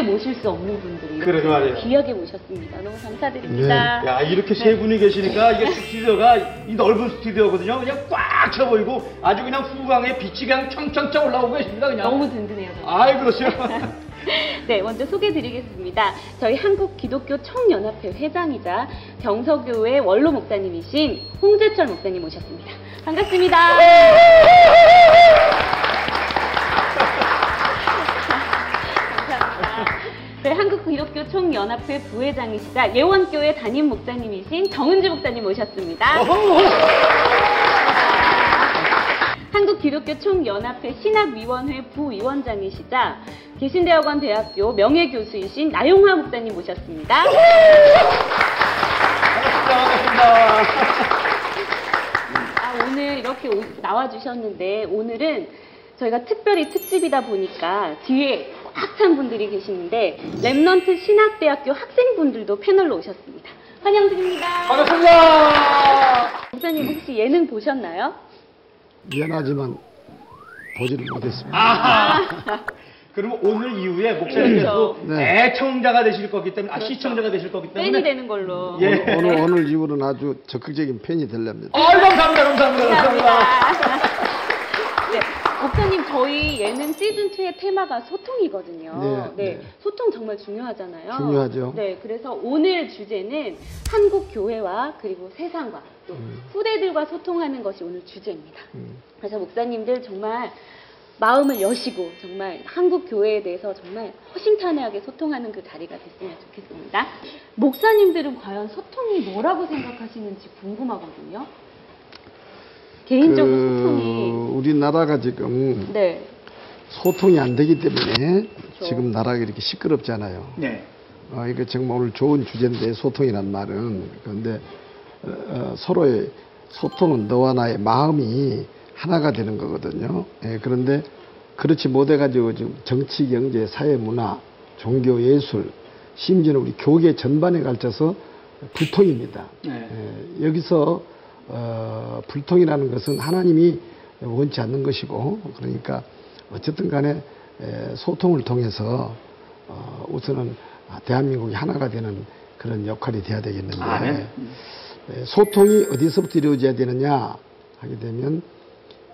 절대 모실 수 없는 분들이 그러게 말이에요. 귀하게 모셨습니다. 너무 감사드립니다. 야 이렇게 세 분이 계시니까 이게 스튜디오가 이 넓은 스튜디오거든요. 그냥 꽉 차 보이고 아주 그냥 후광에 빛이 그냥 청청청 올라오고 계십니다. 그냥. 너무 든든해요. 아이 그렇죠. 네, 먼저 소개드리겠습니다. 저희 한국 기독교 총연합회 회장이자 병서교회 원로 목사님이신 홍재철 목사님 모셨습니다. 반갑습니다. 감사합니다. 네, 한국 기독교 총연합회 부회장이시자 예원교회 담임 목사님이신 정은지 목사님 모셨습니다. 한국 기독교 총연합회 신학위원회 부위원장이시자 개신대학원 대학교 명예교수이신 나용화 목사님 모셨습니다. 반갑습니다. 아, 오늘 이렇게 오- 나와주셨는데 오늘은 저희가 특별히 특집이다 보니까 뒤에 꽉찬 분들이 계시는데 렘넌트 신학대학교 학생분들도 패널로 오셨습니다. 환영드립니다. 반갑습니다. 목사님 혹시 예능 보셨나요? 미안하지만 보지를 못했습니다. 아하. 그러면 오늘 이후에 목사님께서 그렇죠. 네. 애청자가 되실 거기 때문에, 아, 그렇죠. 시청자가 되실 거기 팬이 때문에. 되는 걸로. 예. 오늘, 오늘, 오늘 이후로는 아주 적극적인 팬이 되렵니다. 아이, 감사합니다, 감사합니다, 감사합니다. 감사합니다. 네, 목사님 저희 예능 시즌 2의 테마가 소통이거든요. 네, 네. 소통 정말 중요하잖아요. 중요하죠. 네, 그래서 오늘 주제는 한국 교회와 그리고 세상과 또 후대들과 소통하는 것이 오늘 주제입니다. 음. 그래서 목사님들 정말 마음을 여시고 정말 한국 교회에 대해서 정말 허심탄회하게 소통하는 그 자리가 됐으면 좋겠습니다. 목사님들은 과연 소통이 뭐라고 생각하시는지 궁금하거든요. 개인적으로 그 소통이 우리나라가 지금 네 소통이 안 되기 때문에 그렇죠. 지금 나라가 이렇게 시끄럽잖아요. 네. 어, 이거 정말 오늘 좋은 주제인데 소통이란 말은 그런데 어, 어, 서로의 소통은 너와 나의 마음이 하나가 되는 거거든요. 예, 그런데 그렇지 못해가지고 지금 정치, 경제, 사회, 문화, 종교, 예술, 심지어는 우리 교계 전반에 걸쳐서 불통입니다. 네. 예, 여기서 어, 불통이라는 것은 하나님이 원치 않는 것이고 그러니까 어쨌든 간에 에, 소통을 통해서 어, 우선은 아, 대한민국이 하나가 되는 그런 역할이 돼야 되겠는데 아멘. 에, 소통이 어디서부터 이루어져야 되느냐 하게 되면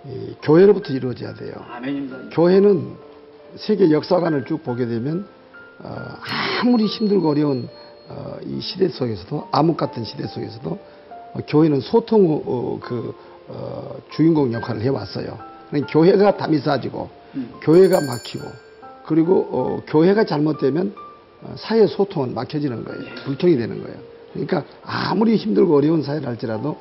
이 교회로부터 이루어져야 돼요. 아멘입니다. 교회는 세계 역사관을 쭉 보게 되면 어, 아무리 힘들고 어려운 어, 이 시대 속에서도 암흑 같은 시대 속에서도 어, 교회는 소통 어, 그 어, 주인공 역할을 해왔어요. 그러니까 교회가 담이 싸지고 음. 교회가 막히고 그리고 어, 교회가 잘못되면 어, 사회 소통은 막혀지는 거예요. 불통이 되는 거예요. 그러니까 아무리 힘들고 어려운 사회를 할지라도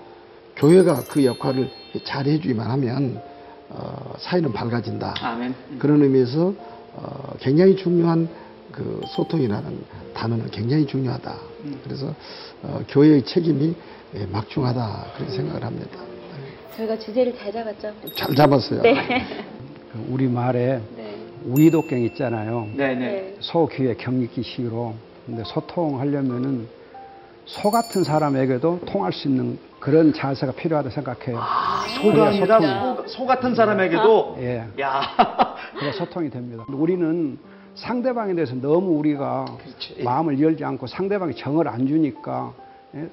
교회가 그 역할을 잘 해주기만 하면 어, 사회는 밝아진다. 아멘. 그런 의미에서 어, 굉장히 중요한 그 소통이라는 단어는 굉장히 중요하다. 그래서 어, 교회의 책임이 예, 막중하다 그렇게 생각을 합니다. 저희가 주제를 잘 잡았죠. 잘 잡았어요. 네. 그 우리 말에 네. 우이도경 있잖아요. 네네. 네. 소 귀에 경익기 시로. 근데 소통하려면은 소 같은 사람에게도 통할 수 있는 그런 자세가 필요하다 생각해요. 소가 그래야 아니라 소, 소 같은 사람에게도 예. 야. 그래 소통이 됩니다. 우리는 상대방에 대해서 너무 우리가 그렇지. 마음을 열지 않고 상대방이 정을 안 주니까 예?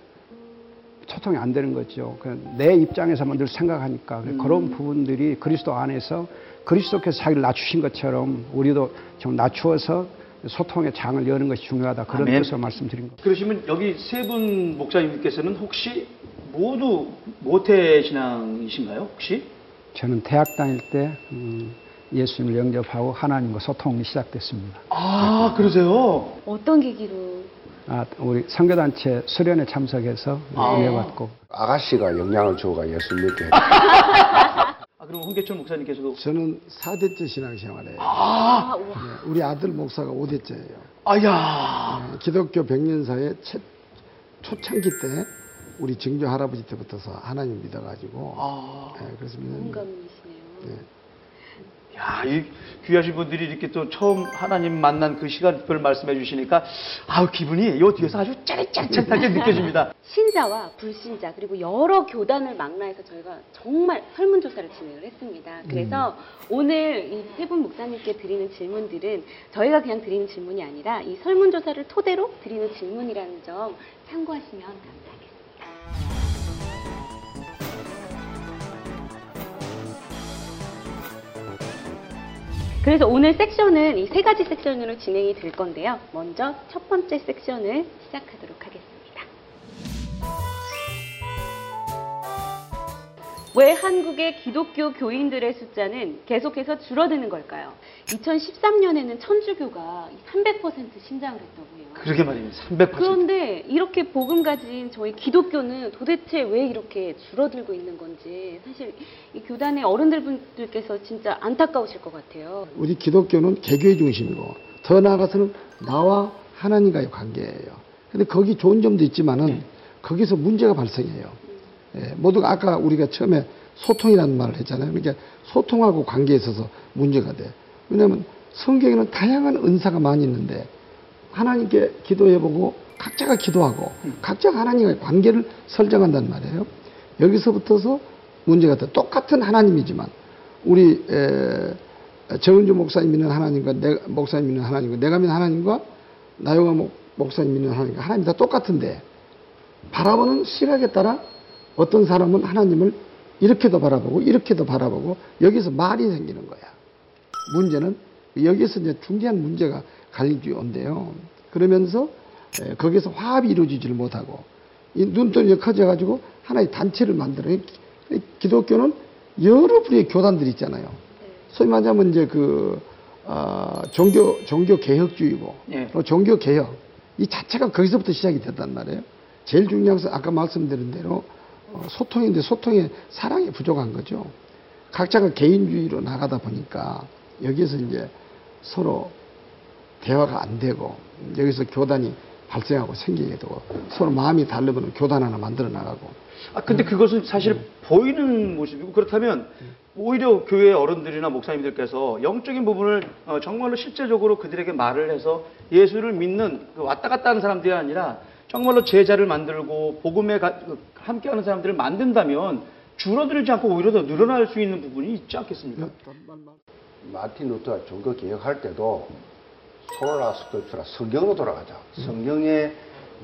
소통이 안 되는 거죠. 그내 입장에서만 늘 생각하니까 그래 그런 부분들이 그리스도 안에서 그리스도께서 자기를 낮추신 것처럼 우리도 좀 낮추어서 소통의 장을 여는 것이 중요하다 그런 아멘. 뜻으로 말씀드린 겁니다. 그러시면 여기 세 분 목사님께서는 혹시 모두 모태 신앙이신가요? 혹시? 저는 대학 다닐 때 음, 예수님을 영접하고 하나님과 소통이 시작됐습니다. 아, 그러세요? 어떤 계기로 아, 우리 선교단체 수련회 참석해서 아. 은혜 받고 아가씨가 영향을 주어가 예수 믿게 아, 그럼 홍계철 목사님께서도 저는 4대째 신앙생활에 아, 아, 우와. 우리 아들 목사가 5대째예요. 아야. 기독교 백년사의 첫 초창기 때 우리 증조 할아버지 때부터서 하나님 믿어가지고 아. 예, 그래서 믿는데 공감이시네요. 네. 야, 이 귀하신 분들이 이렇게 또 처음 하나님 만난 그 시간별 말씀해 주시니까 아우 기분이 요 뒤에서 아주 짜릿짜릿하게 느껴집니다. 신자와 불신자 그리고 여러 교단을 망라해서 저희가 정말 설문조사를 진행을 했습니다. 그래서 오늘 이 세 분 목사님께 드리는 질문들은 저희가 그냥 드리는 질문이 아니라 이 설문조사를 토대로 드리는 질문이라는 점 참고하시면 감사하겠습니다. 그래서 오늘 섹션은 이 세 가지 섹션으로 진행이 될 건데요. 먼저 첫 번째 섹션을 시작하도록 하겠습니다. 왜 한국의 기독교 교인들의 숫자는 계속해서 줄어드는 걸까요? 2013년에는 천주교가 300% 신장을 했다고요. 그러게 말입니다. 300%. 그런데 이렇게 복음 가진 저희 기독교는 도대체 왜 이렇게 줄어들고 있는 건지 사실 이 교단의 어른들분들께서 진짜 안타까우실 것 같아요. 우리 기독교는 개교의 중심이고 더 나아가서는 나와 하나님과의 관계예요. 근데 거기 좋은 점도 있지만은 거기서 문제가 발생해요. 예, 모두가 아까 우리가 처음에 소통이라는 말을 했잖아요. 그러니까 소통하고 관계에 있어서 문제가 돼. 왜냐하면 성경에는 다양한 은사가 많이 있는데 하나님께 기도해보고 각자가 기도하고 각자가 하나님과의 관계를 설정한단 말이에요. 여기서부터서 문제가 돼. 똑같은 하나님이지만 우리 에, 정은주 목사님 믿는 하나님과 내, 목사님 믿는 하나님과 내가 믿는 하나님과 나영아 목, 목사님 믿는 하나님과 하나님 다 똑같은데 바라보는 시각에 따라 어떤 사람은 하나님을 이렇게도 바라보고 이렇게도 바라보고 여기서 말이 생기는 거야. 문제는 여기서 이제 중대한 문제가 갈림이 온대요. 그러면서 에, 거기서 화합이 이루어지지를 못하고 이 눈덩이가 커져가지고 하나의 단체를 만들어요. 기- 기독교는 여러 부류의 교단들이 있잖아요. 소위 말하자면 이제 그 어, 종교 종교 개혁주의고 예. 또 종교 개혁 이 자체가 거기서부터 시작이 됐단 말이에요. 제일 중요한 것은 아까 말씀드린 대로 어, 소통인데 소통에 사랑이 부족한 거죠. 각자가 개인주의로 나가다 보니까 여기서 이제 서로 대화가 안 되고 여기서 교단이 발생하고 생기게 되고 서로 마음이 다르면 교단 하나 만들어 나가고 아 근데 그것은 사실 보이는 모습이고 그렇다면 오히려 교회 어른들이나 목사님들께서 영적인 부분을 어, 정말로 실제적으로 그들에게 말을 해서 예수를 믿는 그 왔다 갔다 하는 사람들이 아니라 정말로 제자를 만들고 복음에 가- 그 함께하는 사람들을 만든다면 줄어들지 않고 오히려 더 늘어날 수 있는 부분이 있지 않겠습니까? 마틴 루터가 종교 개혁할 때도 소라 스크립처라 성경으로 돌아가자. 성경에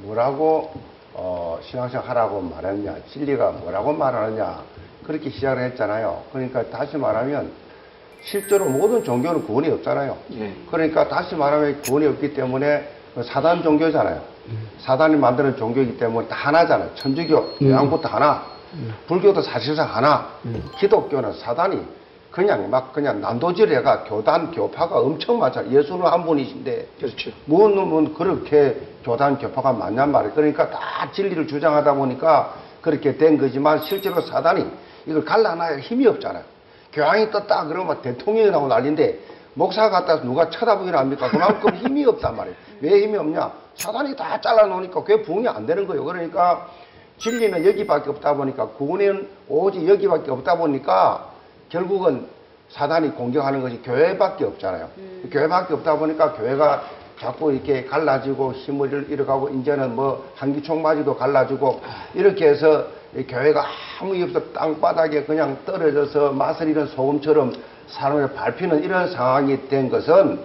뭐라고 어, 신앙생활 하라고 말했냐, 진리가 뭐라고 말하느냐 그렇게 시작을 했잖아요. 그러니까 다시 말하면 실제로 모든 종교는 구원이 없잖아요. 예. 그러니까 다시 말하면 구원이 없기 때문에 그 사단 종교잖아요. 사단이 만드는 종교이기 때문에 다 하나잖아요. 천주교, 양부터 하나, 불교도 사실상 하나, 기독교는 사단이 그냥 막 그냥 난도질해가 교단 교파가 엄청 많잖아요. 예수는 한 분이신데 그렇죠. 뭔 놈은 그렇게 교단 교파가 많냔 말이에요. 그러니까 다 진리를 주장하다 보니까 그렇게 된 거지만 실제로 사단이 이걸 갈라놔야 힘이 없잖아요. 교황이 떴다 그러면 대통령이 나오고 난리인데 목사 갖다 누가 쳐다보긴 합니까? 그만큼 힘이 없단 말이에요. 왜 힘이 없냐? 사단이 다 잘라놓으니까 그게 부응이 안 되는 거예요. 그러니까 진리는 여기밖에 없다 보니까 구원은 오직 여기밖에 없다 보니까 결국은 사단이 공격하는 것이 교회밖에 없잖아요. 교회밖에 없다 보니까 교회가 자꾸 이렇게 갈라지고 힘을 잃어가고 이제는 뭐 한기총맞이도 갈라지고 이렇게 해서 이 교회가 아무 일 없어 땅바닥에 그냥 떨어져서 맛을 잃은 소금처럼 사람을 밟히는 이런 상황이 된 것은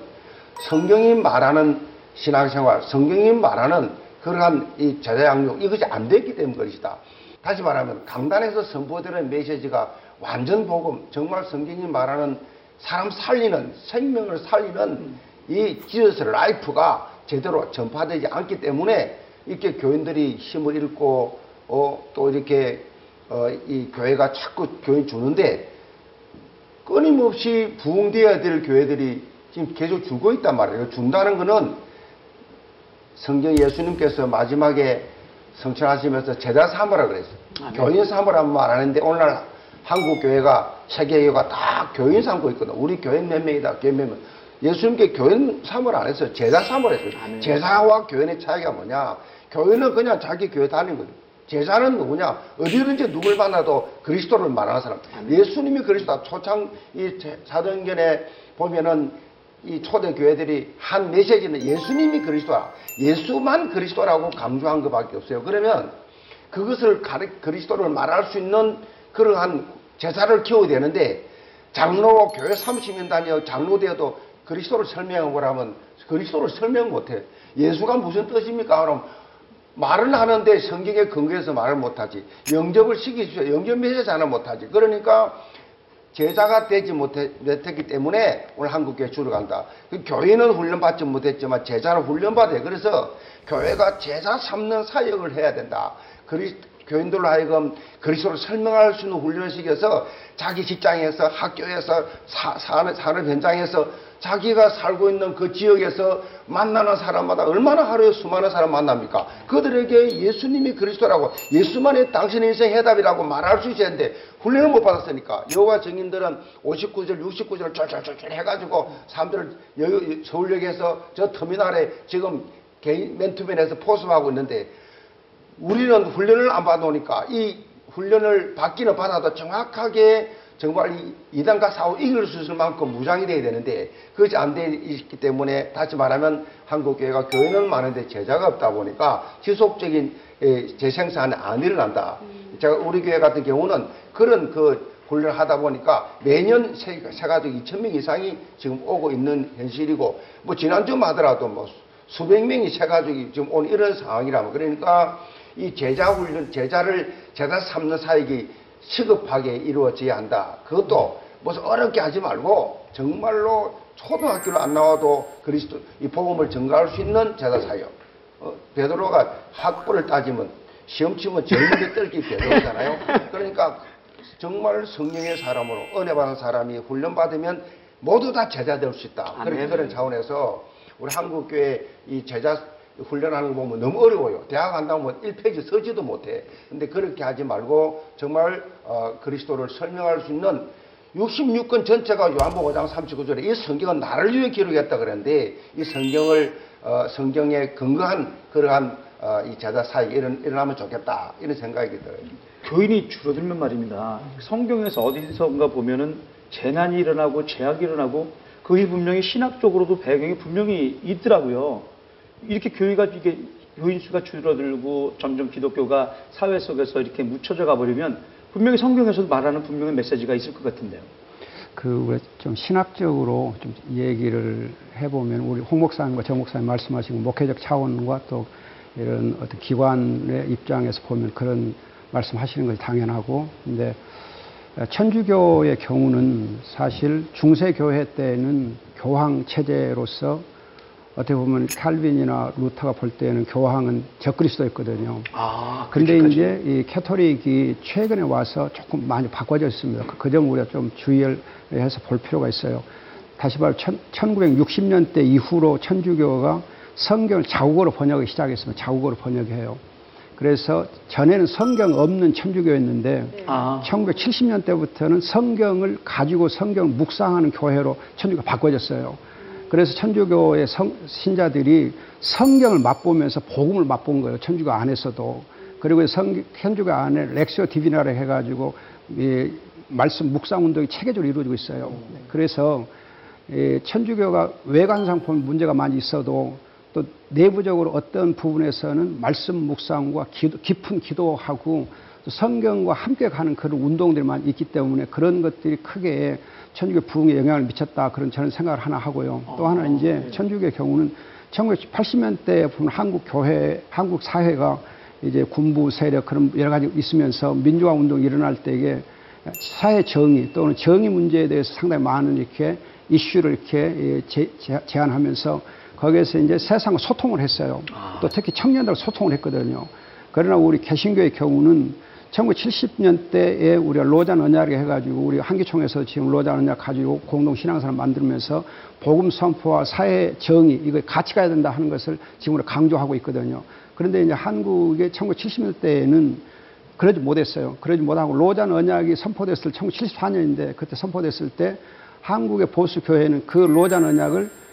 성경이 말하는 신앙생활, 성경이 말하는 그러한 이 제자양육 이것이 안 됐기 때문 것이다. 다시 말하면 강단에서 선포되는 메시지가 완전 복음, 정말 성경이 말하는 사람 살리는 생명을 살리는 이 Jesus life가 제대로 전파되지 않기 때문에 이렇게 교인들이 힘을 잃고 어, 또 이렇게 어, 이 교회가 자꾸 교인 주는데 끊임없이 부흥되어야 될 교회들이 지금 계속 주고 있단 말이에요. 준다는 것은 성경 예수님께서 마지막에 성천하시면서 제자 삼으라 그랬어요. 교인 삼으라는 말안 하는데 오늘날 한국 교회가 세계 교회가 다 교인 삼고 있거든. 우리 교인 몇 명이다. 교인 몇 명. 예수님께 교인 삼을 안 했어요. 제자 삼을 했어요. 제자와 교인의 차이가 뭐냐? 교인은 그냥 자기 교회 다니는 거죠. 제자는 누구냐? 어디든지 누굴 만나도 그리스도를 말하는 사람. 예수님이 그리스도다. 초창 이 제- 사도행전에 보면은 이 초대 교회들이 한 메시지는 예수님이 그리스도야. 예수만 그리스도라고 강조한 것밖에 없어요. 그러면 그것을 가리, 그리스도를 말할 수 있는 그러한 제자를 키워야 되는데 장로 교회 30년 다녀 장로 되어도 그리스도를 설명하고라면 그리스도를 설명 못해. 예수가 무슨 뜻입니까? 그럼 말은 하는데 성경에 근거해서 말을 못하지. 영접을 시키십시오. 영접 메시지 하나 못하지. 그러니까 제자가 되지 못했기 때문에 오늘 한국교회 줄어간다. 그 교회는 훈련받지 못했지만 제자를 훈련받아요. 그래서 교회가 제자 삼는 사역을 해야 된다. 그리, 교인들로 하여금 그리스도를 설명할 수 있는 훈련을 시켜서 자기 직장에서 학교에서 사, 사는, 사는 현장에서 자기가 살고 있는 그 지역에서 만나는 사람마다 얼마나 하루에 수많은 사람 만납니까? 그들에게 예수님이 그리스도라고 예수만이 당신의 인생 해답이라고 말할 수 있어야 하는데 훈련을 못 받았으니까 여호와 증인들은 59절 69절을 쫄쫄쫄쫄 해가지고 사람들을 여기 서울역에서 저 터미널에 지금 개인 맨투맨에서 포섭하고 있는데 우리는 훈련을 안 받아오니까 이 훈련을 받기는 받아도 정확하게 정말 이 이단과 싸워 이길 수 있을 만큼 무장이 돼야 되는데 그것이 안 돼 있기 때문에 다시 말하면 한국교회가 교회는 많은데 제자가 없다 보니까 지속적인 에, 재생산이 안 일어난다. 제가 우리 교회 같은 경우는 그런 그 훈련을 하다 보니까 매년 세, 세 가족 2천 명 이상이 지금 오고 있는 현실이고 뭐 지난주만 하더라도 뭐 수백 명이 세 가족이 지금 온 이런 상황이라면 그러니까 이 제자 훈련 제자를 제자 삼는 사역이 시급하게 이루어져야 한다. 그것도 무슨 어렵게 하지 말고 정말로 초등학교를 안 나와도 그리스도 이 복음을 전가할 수 있는 제자 사역. 어, 베드로가 학벌을 따지면 시험 치면 젊은이 떨기 베드로잖아요. 그러니까 정말 성령의 사람으로 은혜 받은 사람이 훈련 받으면 모두 다 제자 될 수 있다. 그런. 그런 차원에서 우리 한국 교회 이 제자 훈련하는 거 보면 너무 어려워요. 대학 간다고 뭐 1페이지 서지도 못해. 근데 그렇게 하지 말고 정말 어, 그리스도를 설명할 수 있는 66권 전체가 요한복음 5장 39절에 이 성경은 나를 위해 기록했다 그랬는데 이 성경을 어, 성경에 근거한 그러한 어, 이 제자 사역이 일어나, 일어나면 좋겠다 이런 생각이 들어요. 교인이 줄어들면 말입니다. 성경에서 어디선가 보면은 재난이 일어나고 재앙이 일어나고 그게 분명히 신학적으로도 배경이 분명히 있더라고요. 이렇게 교회가 이게 교인 수가 줄어들고 점점 기독교가 사회 속에서 이렇게 묻혀져 가버리면 분명히 성경에서도 말하는 분명히 메시지가 있을 것 같은데요. 그, 우리 좀 신학적으로 좀 얘기를 해보면, 우리 홍 목사님과 정 목사님 말씀하신 목회적 차원과 또 이런 어떤 기관의 입장에서 보면 그런 말씀 하시는 것이 당연하고, 근데 천주교의 경우는 사실 중세교회 때는 교황 체제로서 어떻게 보면 칼빈이나 루터가 볼 때는 교황은 적그리스도였거든요. 아, 근데 이제 이 캐토릭이 최근에 와서 조금 많이 바꿔져 있습니다. 그, 그점 우리가 좀 주의를 해서 볼 필요가 있어요. 다시 말해 1960년대 이후로 천주교가 성경을 자국어로 번역하기 시작했습니다. 자국어로 번역해요. 그래서 전에는 성경 없는 천주교였는데 아, 1970년대부터는 성경을 가지고 성경을 묵상하는 교회로 천주교가 바꿔졌어요. 그래서 천주교의 성- 신자들이 성경을 맛보면서 복음을 맛본 거예요. 천주교 안에서도. 그리고 성, 천주교 안에 렉시오 디비나를 해가지고 이 말씀 묵상 운동이 체계적으로 이루어지고 있어요. 그래서 이 천주교가 외관 상품 문제가 많이 있어도 또 내부적으로 어떤 부분에서는 말씀 묵상과 기도, 깊은 기도하고 또 성경과 함께 가는 그런 운동들만 있기 때문에 그런 것들이 크게 천주교 부흥에 영향을 미쳤다 그런 저는 생각을 하나 하고요. 또 하나 이제 천주교의 경우는 1980년대에 보면 한국 교회, 한국 사회가 이제 군부 세력 그런 여러 가지 있으면서 민주화 운동이 일어날 때에 사회 정의 또는 정의 문제에 대해서 상당히 많은 이렇게 이슈를 이렇게 제, 제, 제안하면서 거기에서 이제 세상과 소통을 했어요. 또 특히 청년들과 소통을 했거든요. 그러나 우리 개신교의 경우는 1970년대에 우리가 로잔 언약을 해가지고 우리 한기총에서 지금 로잔 언약 가지고 공동 신앙사를 만들면서 복음 선포와 사회 정의 이거 같이 가야 된다 하는 것을 지금 우리가 강조하고 있거든요. 그런데 이제 한국의 1970년대에는 그러지 못했어요. 그러지 못하고 로잔 언약이 선포됐을 1974년인데 그때 선포됐을 때 한국의 보수 교회는 그 로잔 언약을 예,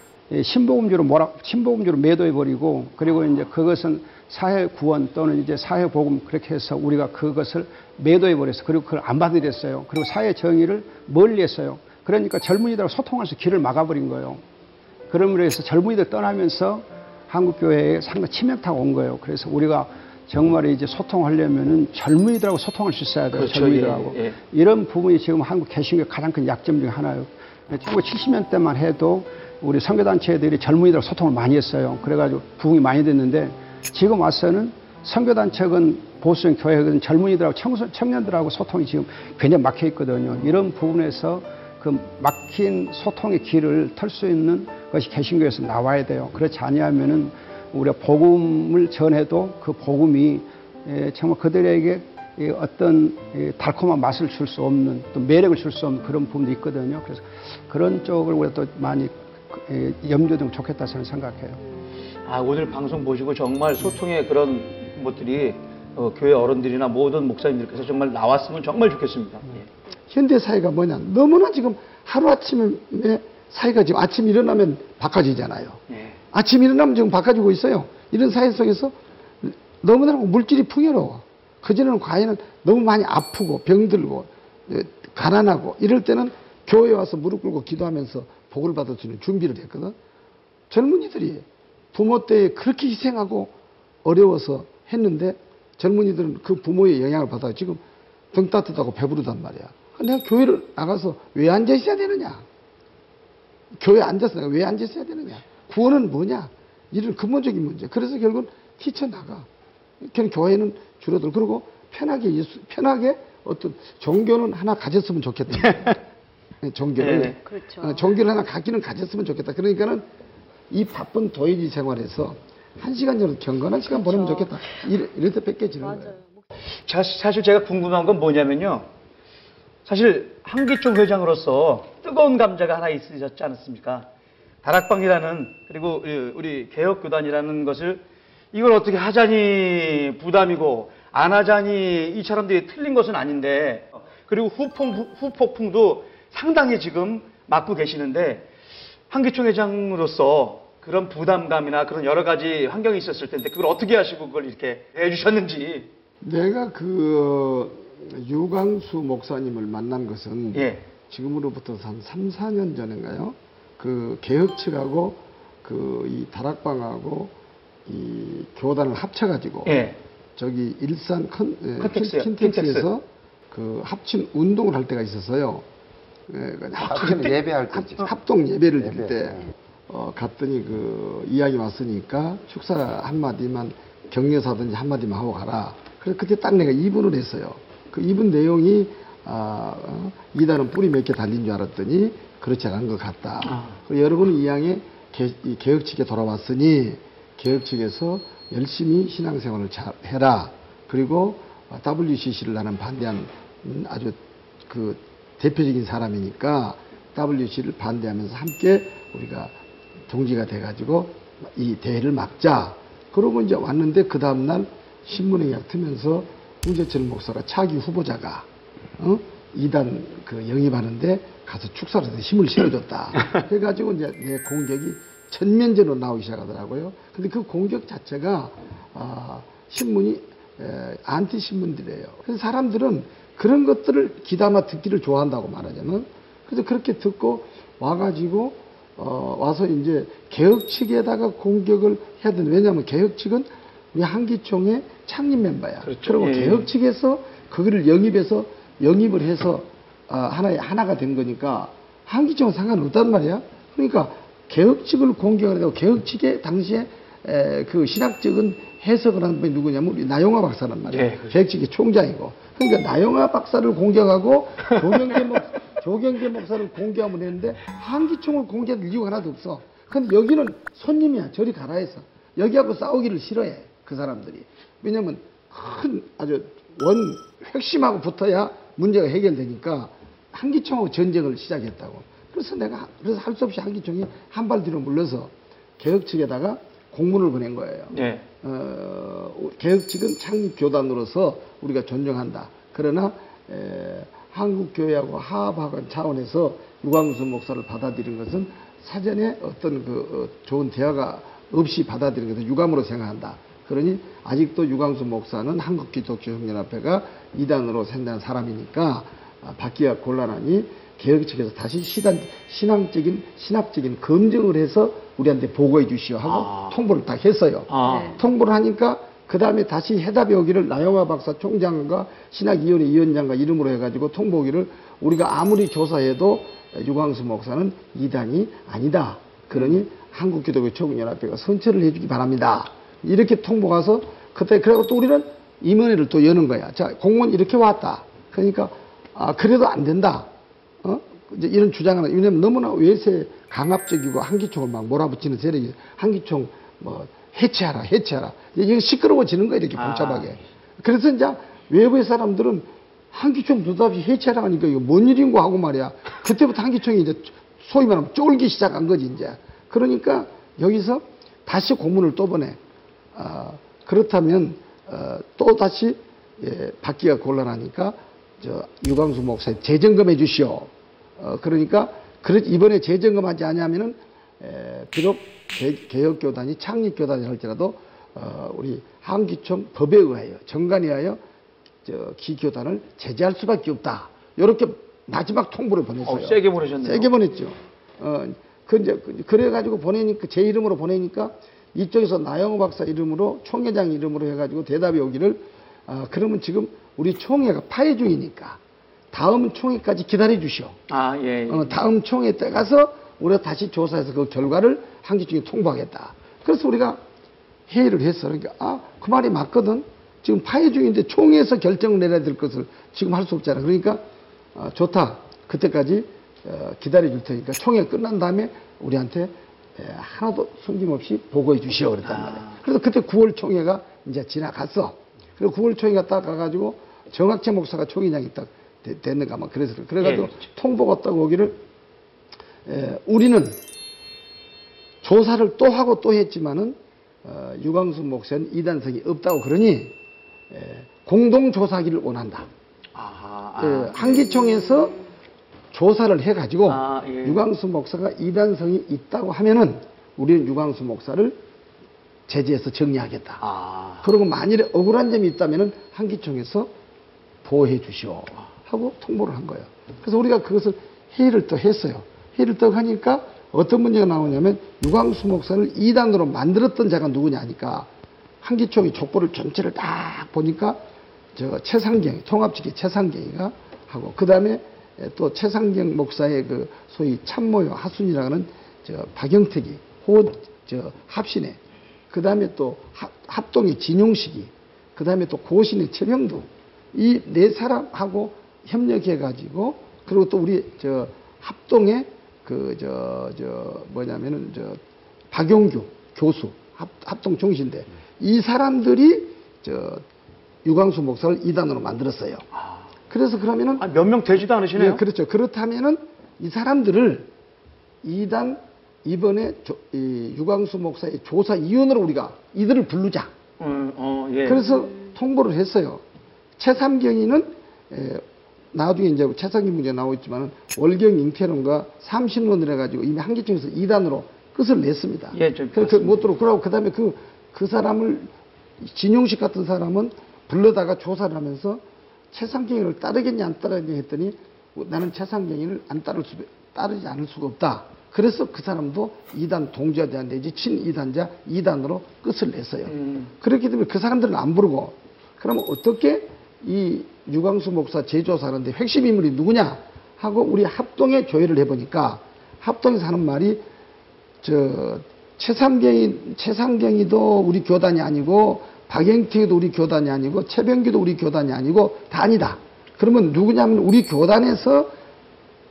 신복음주로 몰아 신복음주로 매도해 버리고 그리고 이제 그것은 사회 구원 또는 이제 사회 복음 그렇게 해서 우리가 그것을 매도해 버렸어. 그리고 그걸 안 받아들였어요. 그리고 사회 정의를 멀리했어요. 그러니까 젊은이들하고 소통할 수 길을 막아버린 거예요. 그러므로 해서 젊은이들 떠나면서 한국 교회에 상당히 치명타가 온 거예요. 그래서 우리가 정말 이제 소통하려면은 젊은이들하고 소통할 수 있어야 돼요. 그렇죠. 젊은이들하고 예, 예. 이런 부분이 지금 한국 개신교의 가장 큰 약점 중에 하나예요. 1970년대만 해도 우리 선교단체들이 젊은이들하고 소통을 많이 했어요. 그래가지고 부흥이 많이 됐는데 지금 와서는 선교단체건 보수형 교회건 젊은이들하고 청소, 청년들하고 소통이 지금 굉장히 막혀 있거든요. 이런 부분에서 그 막힌 소통의 길을 털 수 있는 것이 개신교에서 나와야 돼요. 그렇지 아니하면은 우리가 복음을 전해도 그 복음이 예, 정말 그들에게 이 어떤 이 달콤한 맛을 줄 수 없는 또 매력을 줄 수 없는 그런 부분도 있거든요. 그래서 그런 쪽을 우리가 또 많이 예, 염두에 두면 좋겠다 저는 생각해요. 아, 오늘 방송 보시고 정말 소통의 그런 것들이 어, 교회 어른들이나 모든 목사님들께서 정말 나왔으면 정말 좋겠습니다. 예. 현대 사회가 뭐냐? 너무나 지금 하루 아침에 사회가 지금 아침 일어나면 바꿔지잖아요. 예. 아침 일어나면 지금 바꿔지고 있어요. 이런 사회 속에서 너무나 물질이 풍요로워. 그전에는 과연은 너무 많이 아프고 병들고 에, 가난하고 이럴 때는 교회에 와서 무릎 꿇고 기도하면서 복을 있는 준비를 했거든. 젊은이들이 부모 때 그렇게 희생하고 어려워서 했는데 젊은이들은 그 부모의 영향을 받아 지금 등 따뜻하고 배부르단 말이야. 내가 교회를 나가서 왜 앉아 있어야 되느냐? 교회에 앉아서 내가 왜 앉아 있어야 되느냐? 구원은 뭐냐? 이런 근본적인 문제. 그래서 결국은 뛰쳐나가. 그냥 교회는 줄어들고, 그리고 편하게 예수, 편하게 어떤 종교는 하나 가졌으면 좋겠다. 네, 종교를. 네. 그렇죠. 어, 종교를 하나 갖기는 가졌으면 좋겠다. 그러니까는 이 바쁜 도의지 생활에서 한 시간 정도 경건한 시간 보내면 그렇죠. 좋겠다. 이럴, 이럴 때 뺏겨지는 거예요. 맞아요. 자, 사실 제가 궁금한 건 뭐냐면요. 사실 한기총 회장으로서 뜨거운 감자가 하나 있으셨지 않습니까? 다락방이라는 그리고 이- 우리 개혁교단이라는 것을 이걸 어떻게 하자니 부담이고 안 하자니 이 사람들이 틀린 것은 아닌데 그리고 후폭, 후폭풍도 상당히 지금 맞고 계시는데 한기총 회장으로서 그런 부담감이나 그런 여러 가지 환경이 있었을 텐데 그걸 어떻게 하시고 그걸 이렇게 해주셨는지 내가 그 유광수 목사님을 만난 것은 예. 지금으로부터 한 3, 4년 전인가요? 그 개혁 측하고 그 이 다락방하고 이 교단을 합쳐가지고 예. 저기 일산 컨, 예, 컨텍스요. 킨- 킨텍스에서 그 합친 운동을 할 때가 있었어요. 예, 그 합치는 예배할 합- 때지. 합동 예배를 드릴 예배. 때 어, 갔더니 그 이야기 왔으니까 축사 한마디만 격려사든지 한마디만 하고 가라. 그래서 그때 딱 내가 2분을 했어요. 그 2분 내용이 아, 어, 이단은 뿌리 몇 개 달린 줄 알았더니 그렇지 않은 것 같다. 아. 그리고 여러분은 이 양에 개, 이 개혁 측에 돌아왔으니 개혁 측에서 열심히 신앙생활을 잘 해라. 그리고 WCC를 나는 반대한 음, 아주 그 대표적인 사람이니까 WC를 반대하면서 함께 우리가 동지가 돼가지고 이 대회를 막자. 그러고 이제 왔는데 그 다음날 신문에 약 트면서 홍재철 목사가 차기 후보자가 어? 이단 그 영입하는데 가서 축사를 해서 힘을 실어줬다. 그래가지고 이제 내 공격이 전면전으로 나오기 시작하더라고요. 근데 그 공격 자체가 아, 신문이 에, 안티 신문들이에요. 그래서 사람들은 그런 것들을 기담아 듣기를 좋아한다고 말하자면 그래서 그렇게 듣고 와가지고 어, 와서 이제 개혁 측에다가 공격을 해야 되는 왜냐하면 개혁 측은 우리 한기총의 창립 멤버야. 그렇죠. 리고 예. 개혁 측에서 거기를 영입해서 영입을 해서 아, 하나의 하나가 된 거니까 한기총은 상관없단 말이야. 그러니까 개혁 측을 공격을 하고 개혁 측의 당시에 에, 그 신학적인 해석을 한 분이 누구냐면 우리 나영화 박사란 말이야. 예, 그렇죠. 개혁 측의 총장이고. 그러니까 나영화 박사를 공격하고 조경재 목 조경재 목사를 공격하면 되는데 한기총을 공격할 이유가 하나도 없어. 근데 여기는 손님이야. 저리 가라 해서. 여기하고 싸우기를 싫어해. 그 사람들이. 왜냐면 큰 아주 원 핵심하고 붙어야 문제가 해결되니까 한기총하고 전쟁을 시작했다고. 그래서 내가 그래서 할 수 없이 한기총이 한 발 뒤로 물러서 개혁 측에다가 공문을 보낸 거예요. 예. 어, 개혁 측은 창립 교단으로서 우리가 존중한다. 그러나 에, 한국 교회하고 하합학원 차원에서 유광수 목사를 받아들인 것은 사전에 어떤 그 어, 좋은 대화가 없이 받아들이는 것을 유감으로 생각한다. 그러니 아직도 유광수 목사는 한국기독교협연합회가 이단으로 생각하는 사람이니까 아, 받기가 곤란하니 개혁 측에서 다시 시단, 신앙적인 신학적인 검증을 해서 우리한테 보고해 주시오 하고 아. 통보를 딱 했어요. 아. 네. 통보를 하니까 그 다음에 다시 해답이 오기를 나영화 박사 총장과 신학위원회 위원장과 이름으로 해가지고 통보 오기를 우리가 아무리 조사해도 유광수 목사는 이단이 아니다. 그러니 한국기독교 총연합회가 선처를 해주기 바랍니다. 이렇게 통보가 와서 그때 그래고 또 우리는 임원회를 또 여는 거야. 자 공무원 이렇게 왔다. 그러니까 아 그래도 안 된다. 어? 이제 이런 주장을 하는 왜냐면 너무나 외세 강압적이고 한기총을 막 몰아붙이는 세력이 한기총 뭐 해체하라 해체하라. 이게 시끄러워지는 거야 이렇게 아. 복잡하게. 그래서 이제 외부의 사람들은 한기총 느닷없이 해체하라 하니까 이거 뭔 일인고 하고 말이야. 그때부터 한기총이 이제 소위 말하면 쫄기 시작한 거지 이제. 그러니까 여기서 다시 고문을 또 보내. 어, 그렇다면 어, 또 다시 예, 받기가 곤란하니까 저 유광수 목사 재점검해 주시오. 어, 그러니까 이번에 재점검하지 않으면은 에, 비록 개, 개혁교단이 창립교단이 할지라도 어, 우리 한기총 법에 의하여 정관에 의하여 저 기교단을 제재할 수밖에 없다. 이렇게 마지막 통보를 보냈어요. 어, 세게 보내셨네요. 세게 보냈죠. 어, 그 이제 그- 그래가지고 보내니까 제 이름으로 보내니까 이쪽에서 나영호 박사 이름으로 총회장 이름으로 해가지고 대답이 오기를 아, 그러면 지금 우리 총회가 파회 중이니까 다음 총회까지 기다려 주시오. 아, 예. 예. 어, 다음 총회 때 가서 우리가 다시 조사해서 그 결과를 한기총에 통보하겠다. 그래서 우리가 회의를 했어. 그러니까 아, 그 말이 맞거든. 지금 파회 중인데 총회에서 결정을 내려야 될 것을 지금 할 수 없잖아. 그러니까 어, 좋다. 그때까지 어, 기다려 줄 테니까 총회 끝난 다음에 우리한테 에, 하나도 숨김없이 보고해 주시오 그랬단 아. 말이야. 그래서 그때 9월 총회가 이제 지나갔어. 그리고 9월 총회가 딱 가가지고 정학재 목사가 총회장이 딱 되- 됐는가 막 그래서 그래. 그래가지고 예, 그렇죠. 통보가 딱 오기를 에, 우리는 조사를 또 하고 또 했지만은 어, 유광수 목사는 이단성이 없다고 그러니 에, 공동 조사하기를 원한다. 아하. 예, 아. 한기총에서 조사를 해가지고 아, 예. 유광수 목사가 이단성이 있다고 하면은 우리는 유광수 목사를 제재해서 정리하겠다. 아. 그리고 만일에 억울한 점이 있다면은 한기총에서 보호해 주시오 하고 통보를 한 거예요. 그래서 우리가 그것을 회의를 또 했어요. 회의를 또 하니까 어떤 문제가 나오냐면 유광수 목사를 이단으로 만들었던 자가 누구냐 하니까 한기총이 족보를 전체를 딱 보니까 저 최상경 통합지기 최상경이가 하고 그 다음에 또 최상경 목사의 그 소위 참모요 하순이라는 저 박영택이 호 저 합신에 그 다음에 또 합- 합동의 진용식이 그 다음에 또 고신의 최병두 이네 사람하고 협력해 가지고 그리고 또 우리 저 합동의 그저저 뭐냐면은 저 박용규 교수 합, 합동 총신대 이 사람들이 저 유광수 목사를 이단으로 만들었어요. 그래서 그러면은 아, 몇명 되지도 않으시네요. 예, 그렇죠. 그렇다면은 이 사람들을 이단 이번에 조- 이 유광수 목사의 조사 위원으로 우리가 이들을 부르자. 음, 어, 예. 그래서 통보를 했어요. 최삼경이는 에, 나중에 이제 최상경 문제 나오고 있지만 월경 잉태론과 삼신론을 해가지고 이미 한기총에서 이단으로 끝을 냈습니다. 예, 좀 그래서 그못 들어. 그러고 그다음에 그그 사람을 진용식 같은 사람은 불러다가 조사를 하면서 최상경이를 따르겠냐 안 따르겠냐 했더니 나는 최상경이를 안 따를 수 따르지 않을 수가 없다. 그래서 그 사람도 이단 동조자 내지 친이단자 이단으로 끝을 냈어요. 음. 그렇기 때문에 그 사람들은 안 부르고 그러면 어떻게 이 유광수 목사 재조사하는데 핵심 인물이 누구냐 하고 우리 합동에 조회를 해보니까 합동에서 하는 말이 저 최상경이 최상경이도 우리 교단이 아니고 박영태도 우리 교단이 아니고 최병기도 우리 교단이 아니고 다 아니다. 그러면 누구냐면 우리 교단에서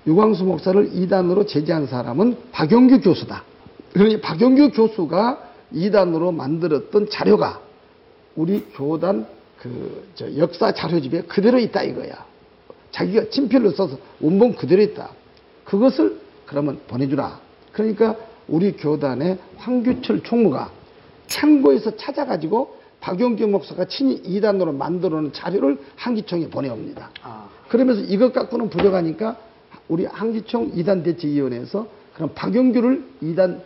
유광수 목사를 이단으로 제재한 사람은 박용규 교수다. 그러니 박용규 교수가 이단으로 만들었던 자료가 우리 교단 그저 역사 자료집에 그대로 있다 이거야. 자기가 친필로 써서 원본 그대로 있다. 그것을 그러면 보내주라. 그러니까 우리 교단의 황규철 총무가 창고에서 찾아가지고 박용규 목사가 친히 이단으로 만들어 놓은 자료를 한기총에 보내옵니다. 아. 그러면서 이것 갖고는 부족하니까 우리 한기총 이단 대책위원회에서 그럼 박영규를 이단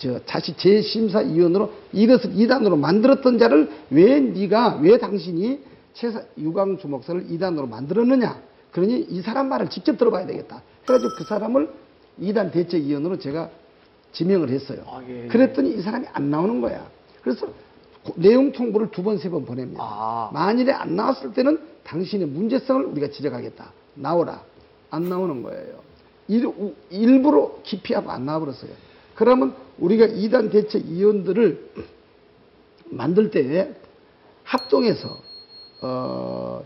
저 다시 재심사위원으로 이것을 이단으로 만들었던 자를 왜 네가 왜 당신이 최사 유광수 목사를 이단으로 만들었느냐? 그러니 이 사람 말을 직접 들어봐야 되겠다. 그래가지고 그 사람을 이단 대책위원으로 제가 지명을 했어요. 아, 예, 예. 그랬더니 이 사람이 안 나오는 거야. 그래서 고- 내용 통보를 두 번, 세번 보냅니다. 아. 만일에 안 나왔을 때는 당신의 문제성을 우리가 지적하겠다. 나오라. 안 나오는 거예요. 일, 우- 일부러 기피하고 안 나와버렸어요. 그러면 우리가 이단 대책위원들을 만들 때 합동해서 어,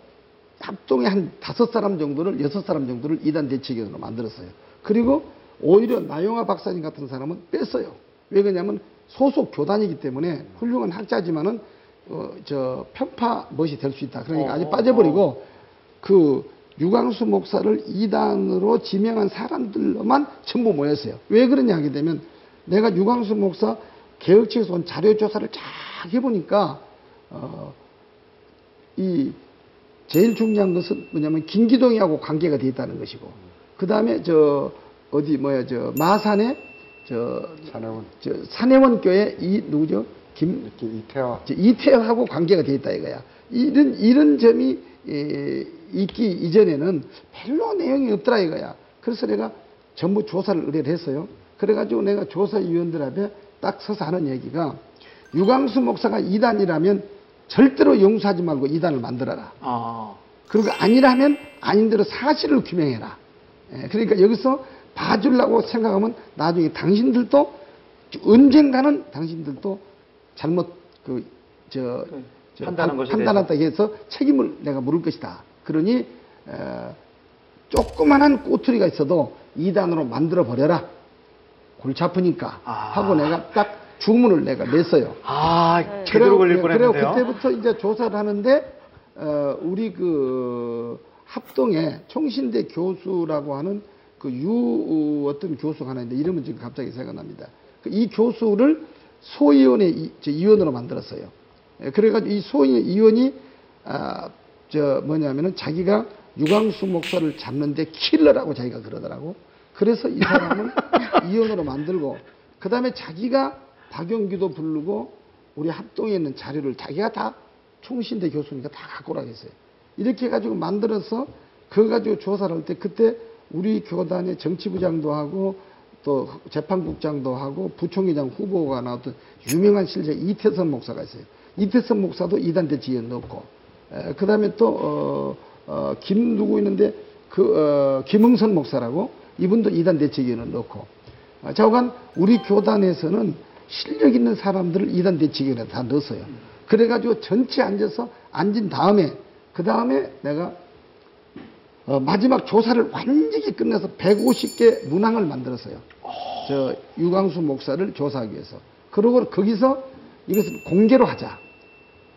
합동에 한 다섯 사람 정도를 여섯 사람 정도를 이단 대책위원으로 만들었어요. 그리고 오히려 나영아 박사님 같은 사람은 뺐어요. 왜 그러냐면 소속 교단이기 때문에 훌륭한 학자지만은 어, 저 편파 멋이 될 수 있다. 그러니까 아주 어, 빠져버리고 그 유광수 목사를 이단으로 지명한 사람들로만 전부 모였어요. 왜 그러냐 하게 되면 내가 유광수 목사 개혁 측에서 온 자료 조사를 쫙 해보니까 어, 이 제일 중요한 것은 뭐냐면 김기동이하고 관계가 돼 있다는 것이고 그 다음에 저 어디 뭐야 저 마산에 저, 사내원 저 산해원 교회 이 누구죠 김 이태화 저 이태하고 관계가 돼 있다 이거야. 이런 이런 점이 에, 있기 이전에는 별로 내용이 없더라 이거야. 그래서 내가 전부 조사를 의뢰를 했어요. 그래가지고 내가 조사위원들 앞에 딱 서서 하는 얘기가 유광수 목사가 이단이라면 절대로 용서하지 말고 이단을 만들어라. 아. 그리고 아니라면 아닌 대로 사실을 규명해라. 예, 그러니까 여기서 봐주려고 생각하면 나중에 당신들도 언젠가는 당신들도 잘못 그, 저, 그 저 판단한 것에 판단한다 해서 책임을 내가 물을 것이다. 그러니 에, 조그만한 꼬투리가 있어도 이단으로 만들어 버려라. 골치 아프니까 아. 하고 내가 딱 주문을 내가 냈어요. 아, 네. 제대로 걸릴 뻔했는데요. 그때부터 이제 조사를 하는데 어, 우리 그 합동에 총신대 교수라고 하는 그 유 어떤 교수가 하나 있는데 이름은 지금 갑자기 생각납니다. 교수를 소위원회 이, 저 위원으로 만들었어요. 예, 그래가지고 이 소위원이 아, 저 뭐냐면은 자기가 유광수 목사를 잡는데 킬러라고 자기가 그러더라고. 그래서 이 사람을 위원으로 만들고 그 다음에 자기가 박영규도 부르고 우리 합동에 있는 자료를 자기가 다 총신대 교수니까 다 갖고 오라고 했어요. 이렇게 해가지고 만들어서 그거 가지고 조사를 할 때 그때 우리 교단의 정치부장도 하고 또 재판국장도 하고 부총회장 후보가 나왔던 유명한 실제 이태선 목사가 있어요. 이태선 목사도 이단대 지에 넣고 그 다음에 또 어, 어, 김 누구 있는데 그 어, 김흥선 목사라고 이분도 이단 대책위원을 넣고 아, 좌우간 우리 교단에서는 실력 있는 사람들을 이단 대책위원회 다 넣었어요. 그래가지고 전체 앉아서 앉은 다음에 그 다음에 내가 어, 마지막 조사를 완전히 끝내서 150개 문항을 만들었어요. 저 유광수 목사를 조사하기 위해서. 그러고 거기서 이것을 공개로 하자.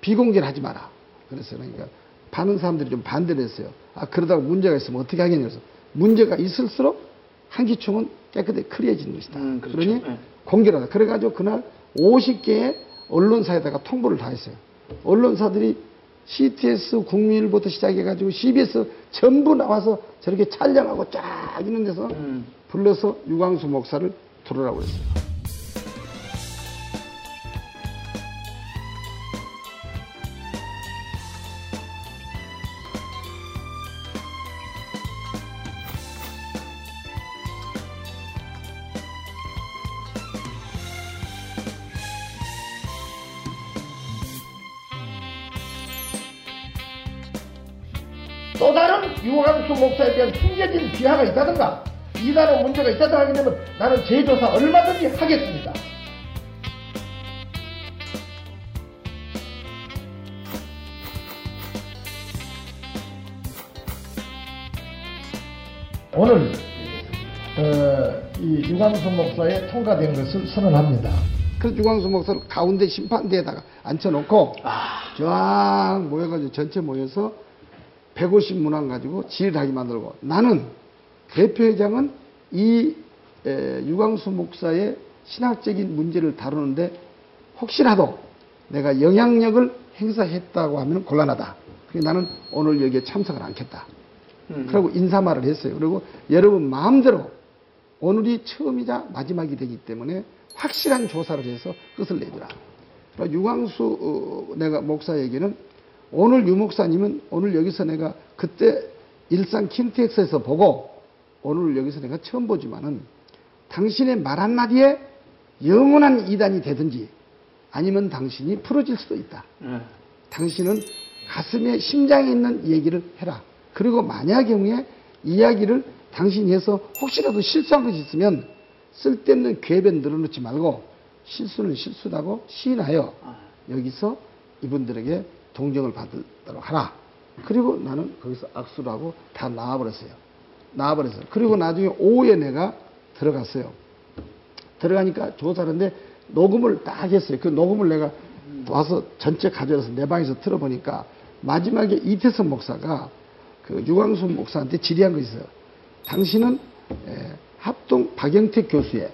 비공개를 하지 마라. 그랬어요. 그러니까 많은 사람들이 좀 반대를 했어요. 아 그러다가 문제가 있으면 어떻게 하겠냐 그래서 문제가 있을수록 한기총은 깨끗하게 클리어진 것이다. 음, 그렇죠. 그러니 네. 공개를 하자. 그래가지고 그날 50개의 언론사에다가 통보를 다 했어요. 언론사들이 CTS 국민일보부터 시작해가지고 CBS 전부 나와서 저렇게 촬영하고 쫙 있는 데서 음. 불러서 유광수 목사를 들어라고 했어요. 또 다른 유광수 목사에 대한 숨겨진 비하가 있다든가 이단의 문제가 있다든가 하게 되면 나는 재조사 얼마든지 하겠습니다. 오늘 어, 이 유광수 목사의 통과된 것을 선언합니다. 그래서 유광수 목사를 가운데 심판대에다가 앉혀놓고 쫙 모여가지고 전체 모여서 150 문항 가지고 지휘하게 만들고 나는 대표회장은 이 에, 유광수 목사의 신학적인 문제를 다루는데 혹시라도 내가 영향력을 행사했다고 하면 곤란하다. 그래서 나는 오늘 여기에 참석을 않겠다. 음. 그리고 인사말을 했어요. 그리고 여러분 마음대로 오늘이 처음이자 마지막이 되기 때문에 확실한 조사를 해서 끝을 내주라. 그러니까 유광수 어, 내가 목사에게는 오늘 유 목사님은 오늘 여기서 내가 그때 일산 킨텍스에서 보고 오늘 여기서 내가 처음 보지만은 당신의 말 한마디에 영원한 이단이 되든지 아니면 당신이 풀어질 수도 있다. 예. 당신은 가슴에 심장에 있는 얘기를 해라. 그리고 만약 경우에 이야기를 당신이 해서 혹시라도 실수한 것이 있으면 쓸데없는 궤변 늘어놓지 말고 실수는 실수라고 시인하여 여기서 이분들에게 동정을 받도록 하라. 그리고 나는 거기서 악수를 하고 다 나와버렸어요. 나와버렸어요. 그리고 나중에 오후에 내가 들어갔어요. 들어가니까 조사하는데 녹음을 딱 했어요. 그 녹음을 내가 와서 전체 가져와서 내 방에서 틀어보니까 마지막에 이태성 목사가 그 유광수 목사한테 질의한 거 있어요. 당신은 에, 합동 박영택 교수의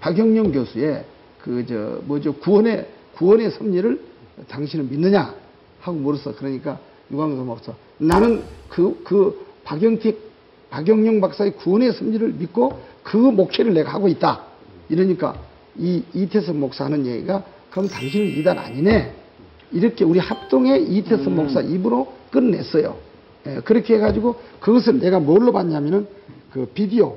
박영영 교수의 그 저 뭐죠 구원의 구원의 섭리를 당신은 믿느냐 하고 물었어. 그러니까 유광수 목사 나는 그 그 박영택 박영영 박사의 구원의 섭리를 믿고 그 목회를 내가 하고 있다. 이러니까 이 이태석 목사 하는 얘기가 그럼 당신은 이단 아니네. 이렇게 우리 합동의 이태석 목사 입으로 끝냈어요. 예, 그렇게 해가지고 그것을 내가 뭘로 봤냐면은 그 비디오.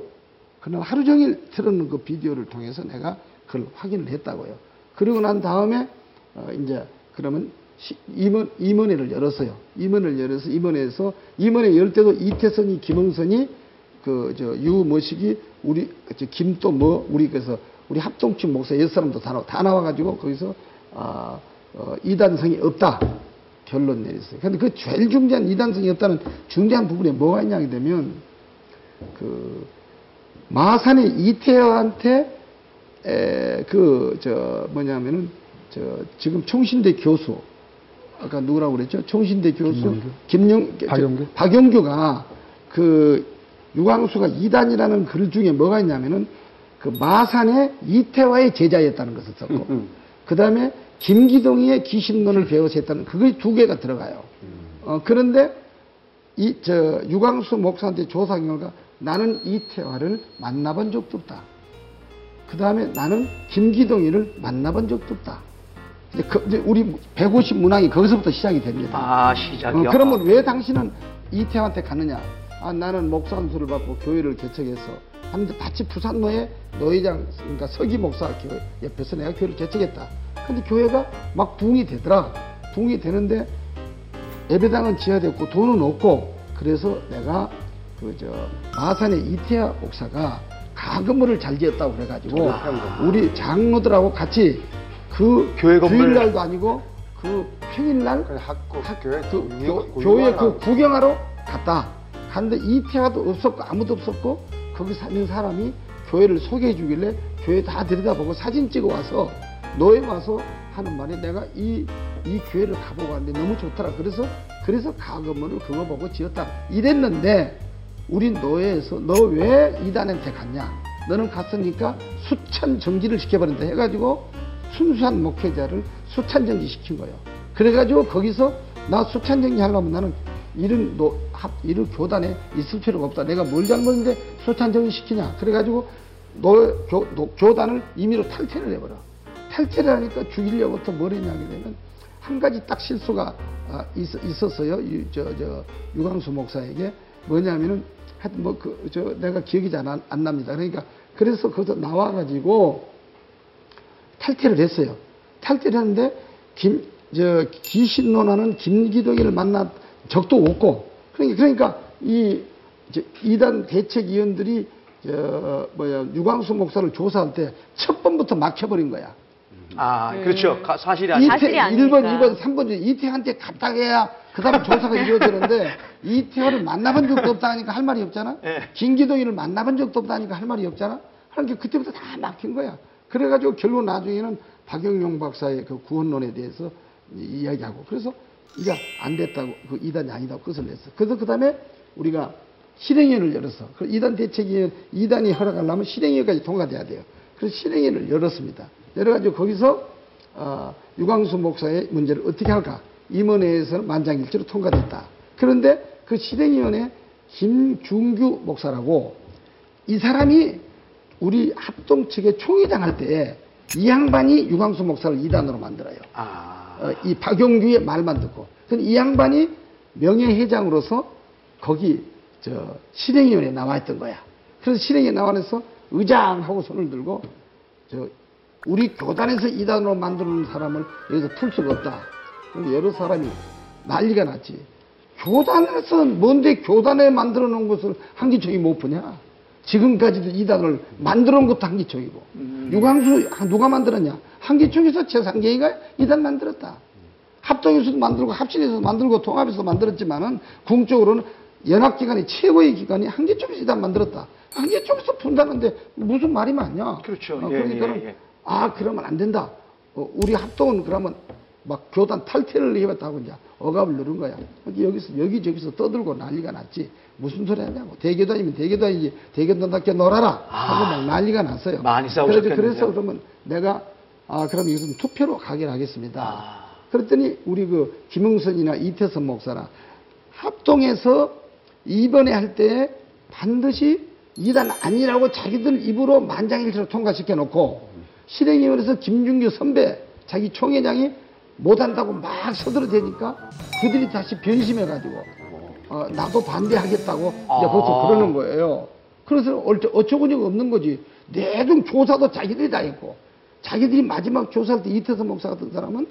그날 하루 종일 틀어놓은 그 비디오를 통해서 내가 그걸 확인을 했다고요. 그리고 난 다음에 어, 이제 그러면 시- 임원, 임원회를 열었어요. 임원을 열어서 임원회에서 임원회 열 때도 이태선이 김흥선이 그 저 유머식이 우리 저 김또 뭐 우리 그래서 우리 합동팀 목사 여섯 사람도 다, 나와, 다 나와가지고 거기서 아 어, 이단성이 없다 결론 내렸어요. 근데 그 제일 중대한 이단성이 없다는 중대한 부분에 뭐가 있냐게 되면 그 마산의 이태화한테 그 저 뭐냐면은 저 지금 총신대 교수 아까 누구라고 그랬죠? 총신대 교수 김영규? 김영 박영규? 박영규가 그 유광수가 이단이라는 글 중에 뭐가 있냐면은 그 마산의 이태화의 제자였다는 것을 썼고 그 다음에 김기동의 기신론을 배워서 했다는 그게 두 개가 들어가요. 어, 그런데 이 저 유광수 목사한테 조사 결과 나는 이태화를 만나본 적도 없다. 그 다음에 나는 김기동이를 만나본 적도 없다. 이제, 그, 이제 우리 150 문항이 거기서부터 시작이 됩니다. 아 시작이요. 어, 그러면 왜 당신은 이태한테 갔느냐? 아, 나는 목사 안수를 받고 교회를 개척해서 하는데 마치 부산노예 노회장, 그러니까 서기 목사 교회 옆에서 내가 교회를 개척했다. 근데 교회가 막 붕이 되더라. 붕이 되는데 예배당은 지하됐고 돈은 없고 그래서 내가 그 저 마산의 이태하 목사가 가건물을 잘 지었다고 그래가지고 우리 장로들하고 같이 그 교회 건물. 주일날도 아니고 그 평일날 그 학교 학- 교회 그 교, 구- 교회 그 구경하러 갔다. 갔는데 이태화도 없었고 아무도 없었고 거기 사는 사람이 교회를 소개해 주길래 교회 다 들여다보고 사진 찍어 와서 노예 와서 하는 말이 내가 이, 이 교회를 가보고 왔는데 너무 좋더라. 그래서 그래서 가건물을 그거 보고 지었다. 이랬는데 우리 노예에서 너 왜 이단한테 갔냐? 너는 갔으니까 수찬 정지를 시켜버린다 해가지고 순수한 목회자를 수찬 정지 시킨 거예요. 그래가지고 거기서 나 수찬 정지 하려면 나는 이런 노, 합, 이런 교단에 있을 필요가 없다. 내가 뭘 잘못했는데 수찬 정지 시키냐? 그래가지고 노, 교, 노- 교단을 임의로 탈퇴를 해버려. 탈퇴를 하니까 죽이려고부터 뭘 했냐게 되면 한 가지 딱 실수가 아, 있, 있었어요. 유, 저, 저, 유광수 목사에게 뭐냐면은 하여튼 뭐 그, 저, 내가 기억이 잘 안, 안 납니다. 그러니까 그래서 거기서 나와가지고 탈퇴를 했어요. 탈퇴를 했는데 김, 저, 기신론하는 김기동이를 만난 적도 없고 그러니까, 그러니까 이 저, 이단 대책위원들이 저, 뭐야 유광수 목사를 조사할 때 첫 번부터 막혀버린 거야. 아 그렇죠. 가- 사실이 아니. 사실이 이태, 아니니까. 1번, 2번, 3번 중에 이태한테 갔다 해야 그 다음 조사가 이루어지는데 이태호를 만나본 적도 없다 하니까 할 말이 없잖아. 예. 김기동이를 만나본 적도 없다 하니까 할 말이 없잖아. 그러니까 그때부터 다 막힌 거야. 그래가지고 결국 나중에는 박영용 박사의 그 구원론에 대해서 이- 이야기하고 그래서 이제 안 됐다고 그 이단이 아니다고 끝을 냈어. 그래서 그 다음에 우리가 실행위원을 열었어. 그 이단 대책위원 이단이 허락하려면 실행위원까지 통과돼야 돼요. 그래서 실행위원을 열었습니다. 열어가지고 거기서 어, 유광수 목사의 문제를 어떻게 할까? 임원회에서는 만장일치로 통과됐다. 그런데 그 실행위원회 김중규 목사라고 이 사람이 우리 합동 측의 총회장 할 때 이 양반이 유광수 목사를 이단으로 만들어요. 아. 어, 이 박용규의 말만 듣고. 근데 이 양반이 명예회장으로서 거기 저 실행위원회에 나와 있던 거야. 그래서 실행위에 나와서 의장하고 손을 들고 저 우리 교단에서 이단으로 만드는 사람을 여기서 풀 수가 없다. 그럼 여러 사람이 난리가 났지. 교단에서 뭔데 교단에 만들어 놓은 것을 한기총이 못 푸냐? 지금까지도 이단을 만들어 놓은 것도 한기총이고. 유광수 누가 만들었냐? 한기총에서 최상계가 이 단 만들었다. 합동에서도 만들고 합신에서도 만들고 통합에서도 만들었지만은 궁적으로는 연합기관이 최고의 기관이 한기총에서 이 단 만들었다. 한기총에서 푼다는데 무슨 말이 많냐? 그렇죠. 어, 예, 그러니까는 예, 예. 아 그러면 안 된다. 어, 우리 합동은 그러면 막 교단 탈퇴를 해봤다고 이제 억압을 누른 거야. 여기서 여기저기서 떠들고 난리가 났지. 무슨 소리 하냐고. 대교단이면 대교단이지. 대교단답게 놀아라. 하고 막 난리가 났어요. 아. 많이 싸우셨겠네요. 그래서 그러면 내가 아 그럼 이것은 투표로 가긴 하겠습니다. 아. 그랬더니 우리 그 김흥선이나 이태선 목사나 합동해서 이번에 할 때 반드시 이단 아니라고 자기들 입으로 만장일치로 통과시켜 놓고 실행위원회에서 김준규 선배 자기 총회장이 못한다고 막 서들어대니까 그들이 다시 변심해 가지고 어, 나도 반대하겠다고 이제 아. 벌써 그러는 거예요. 그래서 어처구니가 없는 거지. 내중 조사도 자기들이 다 했고 자기들이 마지막 조사할 때 이태선 목사 같은 사람은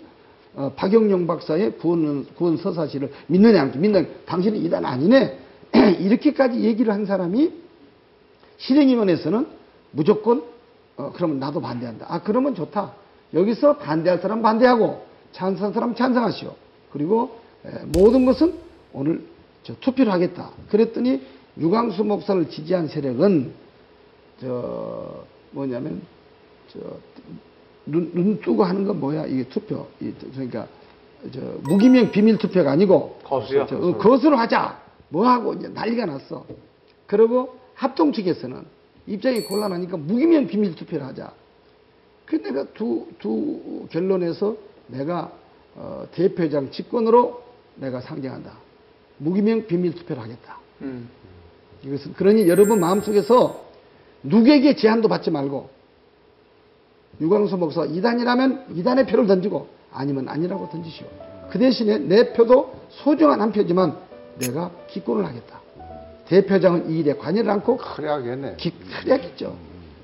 어, 박영영 박사의 구원, 구원 서사시를 믿느냐 안 믿느냐 당신은 이단 아니네 이렇게까지 얘기를 한 사람이 실행위원회에서는 무조건 어, 그러면 나도 반대한다. 아 그러면 좋다. 여기서 반대할 사람 반대하고 찬성할 사람 찬성하시오. 그리고 에, 모든 것은 오늘 저 투표를 하겠다. 그랬더니 유광수 목사를 지지한 세력은 저 뭐냐면 저 눈, 눈 뜨고 하는 건 뭐야? 이게 투표. 이, 그러니까 저 무기명 비밀 투표가 아니고 거수요? 저, 어, 거수로 하자. 뭐 하고 이제 난리가 났어. 그리고 합동 측에서는 입장이 곤란하니까 무기명 비밀 투표를 하자. 그 내가 두, 두 결론에서 내가 어, 대표장 직권으로 내가 상정한다. 무기명 비밀 투표를 하겠다. 음. 이것은 그러니 여러분 마음속에서 누구에게 제한도 받지 말고 유광수 목사 이단이라면 이단의 표를 던지고 아니면 아니라고 던지시오. 그 대신에 내 표도 소중한 한 표지만 내가 기권을 하겠다. 대표장은 이 일에 관여를 않고 그래 하겠네. 기, 그래야겠죠.